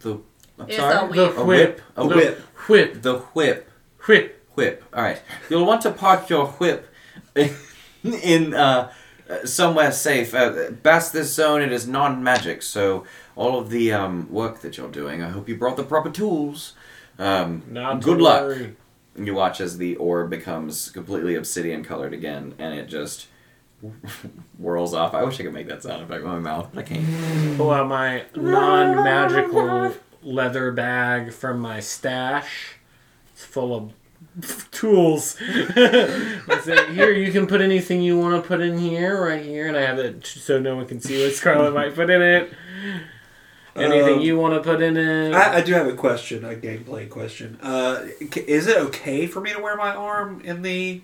The I'm
It's
sorry.
a whip.
A whip. A
A
whip.
whip.
Whip.
The whip.
Whip.
Whip. All right. You'll want to park your whip in uh, uh, somewhere safe. Uh, past this zone, it is non-magic, so all of the um, work that you're doing, I hope you brought the proper tools. Um,
Not to
good luck.
worry.
You watch as the orb becomes completely obsidian colored again, and it just whirls off. I wish I could make that sound effect with my mouth, but I can't.
Pull out my non-magical leather bag from my stash. It's full of tools. I say, here, you can put anything you want to put in here, right here, and I have it so no one can see what Scarlet might put in it. Anything
Um,
you want to put in it?
I, I do have a question, a gameplay question. Uh, is it okay for me to wear my arm in the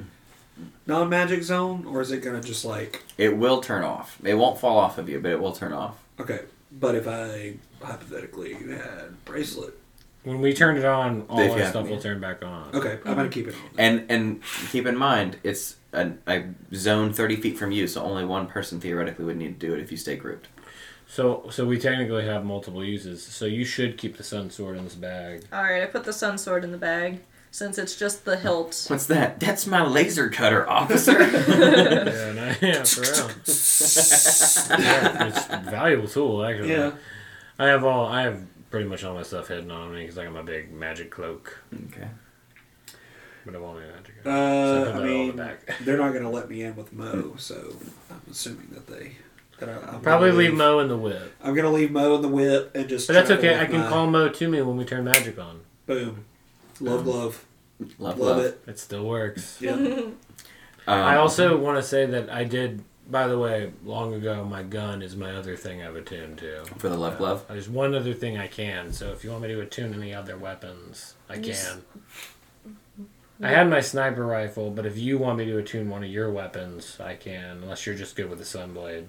non-magic zone, or is it gonna just like
It will turn off. It won't fall off of you, but it will turn off.
okay? But if I hypothetically had bracelet,
when we turn it on, all
If you
our
have
stuff
me.
will turn back on.
okay, I'm gonna keep it on.
And and keep in mind, it's a, a zone thirty feet from you, so only one person theoretically would need to do it if you stay grouped.
So, so we technically have multiple uses. So you should keep the sun sword in this bag.
Alright, I put the sun sword in the bag since it's just the hilt.
What's that? That's my laser cutter, officer.
yeah, and I, yeah, for real. yeah, it's a valuable tool, actually.
Yeah.
I have all. I have pretty much all my stuff hidden on me because I got my big magic cloak.
okay.
But I won't need magic.
Uh,
So
I
put that all in
mean,
the back.
they're not gonna let me in with Mo, so I'm assuming that they. That I, I'm
Probably
gonna
leave Mo in the whip.
I'm gonna leave Mo in the whip and just.
But that's okay. I can
my-
call Mo to me when we turn magic on.
Boom. Love glove.
Love,
Love
love.
it.
It still works.
Yeah.
Um,
I also want to say that I did. By the way, long ago, my gun is my other thing I've attuned to.
for the love glove.
There's one other thing I can. So if you want me to attune any other weapons, I can. I had my sniper rifle, but if you want me to attune one of your weapons, I can. Unless you're just good with the sunblade.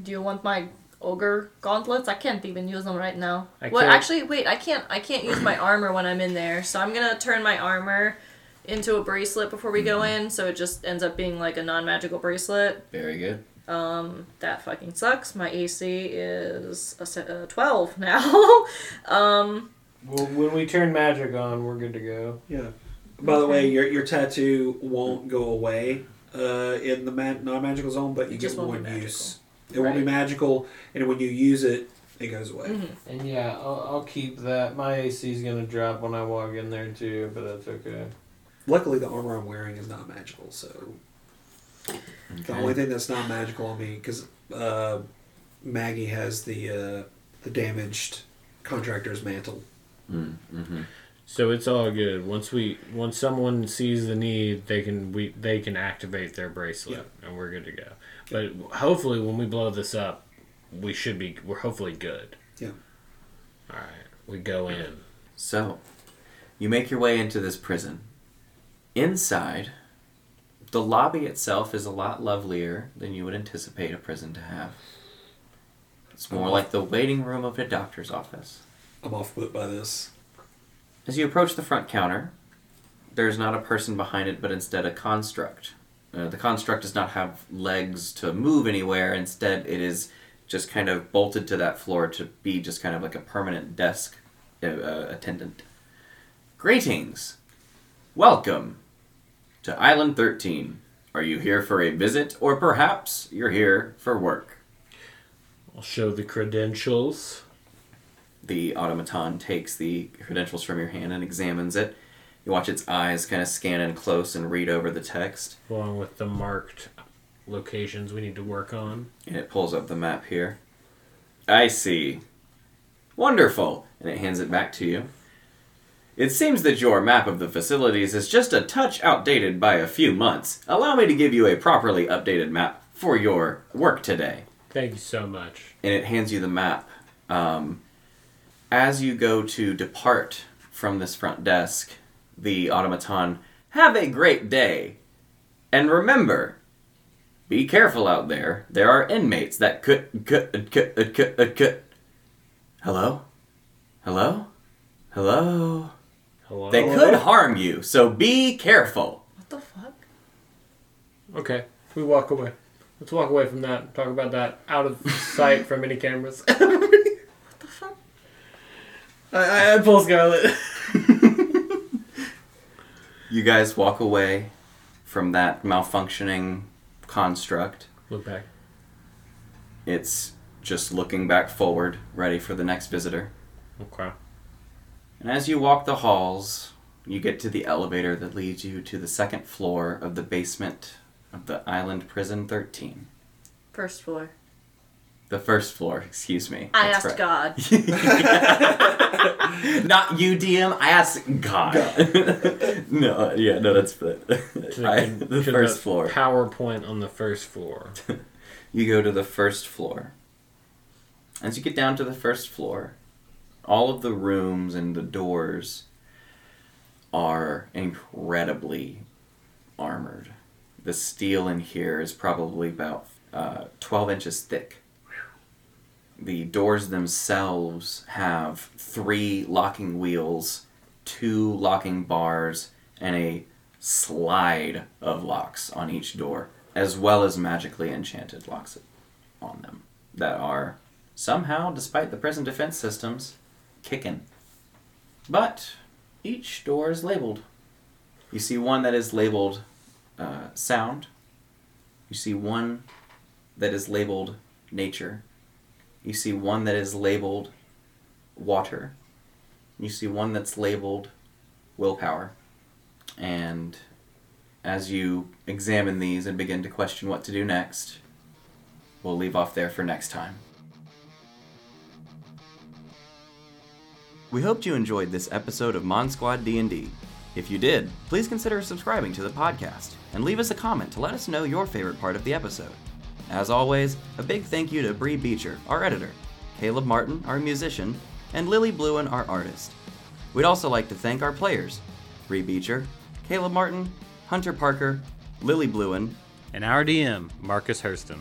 Do you want my ogre gauntlets? I can't even use them right now.
I
well,
can't-
actually, wait. I can't. I can't use my armor when I'm in there. So I'm gonna turn my armor into a bracelet before we go in. So it just ends up being like a non-magical bracelet.
Very good.
Um, that fucking sucks. My AC is a, se- a twelve now. um,
Well, when we turn magic on, we're good to go.
Yeah. By the way, your your tattoo won't go away uh, in the ma- non-magical zone, but you
It just
get
won't be
one
magical.
use. It won't be magical, and when you use it, it goes away.
Mm-hmm.
And yeah, I'll, I'll keep that. My AC is gonna drop when I walk in there too, but that's okay.
Luckily, the armor I'm wearing is not magical, so the only thing that's not magical on me because uh, Maggie has the uh, the damaged contractor's mantle.
Mm, hmm
So it's all good. Once we once someone sees the need, they can we they can activate their bracelet and we're good to go. But hopefully when we blow this up, we should be we're hopefully good.
Yeah.
All right. We go in.
So, you make your way into this prison. Inside, the lobby itself is a lot lovelier than you would anticipate a prison to have. It's more like the waiting room of a doctor's office.
I'm off put by this.
As you approach the front counter, there's not a person behind it, but instead a construct. Uh, the construct does not have legs to move anywhere. Instead, it is just kind of bolted to that floor to be just kind of like a permanent desk uh, uh, attendant. Greetings! Welcome to Island 13. Are you here for a visit, or perhaps you're here for work?
I'll show the credentials.
The automaton takes the credentials from your hand and examines it. You watch its eyes kind of scan in close and read over the text,
along with the marked locations we need to work on.
and it pulls up the map here. I see. Wonderful! And it hands it back to you. It seems that your map of the facilities is just a touch outdated by a few months. Allow me to give you a properly updated map for your work today.
Thank you so much.
and it hands you the map. Um, as you go to depart from this front desk, the automaton, have a great day. And remember, be careful out there. There are inmates that could, could, could, could, could, could. Hello? Hello? Hello?
Hello.
They could harm you, so be careful.
what the fuck?
Okay. We walk away. Let's walk away from that. Talk about that out of sight from any cameras.
What the fuck?
I, I, I pull Scarlet.
You guys walk away from that malfunctioning construct.
Look back.
It's just looking back forward, ready for the next visitor.
Okay.
And as you walk the halls, you get to the elevator that leads you to the second floor of the basement of the Island Prison 13.
First floor.
The first floor, excuse me.
I
That's
asked
correct.
God.
Not you, DM. I asked God. no, yeah, no, that's the, I, the first floor.
PowerPoint on the first floor.
You go to the first floor. As you get down to the first floor, all of the rooms and the doors are incredibly armored. The steel in here is probably about uh, 12 inches thick. The doors themselves have three locking wheels, two locking bars, and a slide of locks on each door, as well as magically enchanted locks on them that are somehow, despite the present defense systems, kicking. But each door is labeled. You see one that is labeled uh, sound. You see one that is labeled nature. You see one that is labeled water. You see one that's labeled willpower. And as you examine these and begin to question what to do next, we'll leave off there for next time. We hoped you enjoyed this episode of Mon Squad D&D. If you did, please consider subscribing to the podcast and leave us a comment to let us know your favorite part of the episode. As always, a big thank you to Brie Beecher, our editor, Caleb Martin, our musician, and Lili Blouin, our artist. We'd also like to thank our players, Brie Beecher, Caleb Martin, Hunter Parker, Lili Blouin,
And our DM, Marcus Hurston.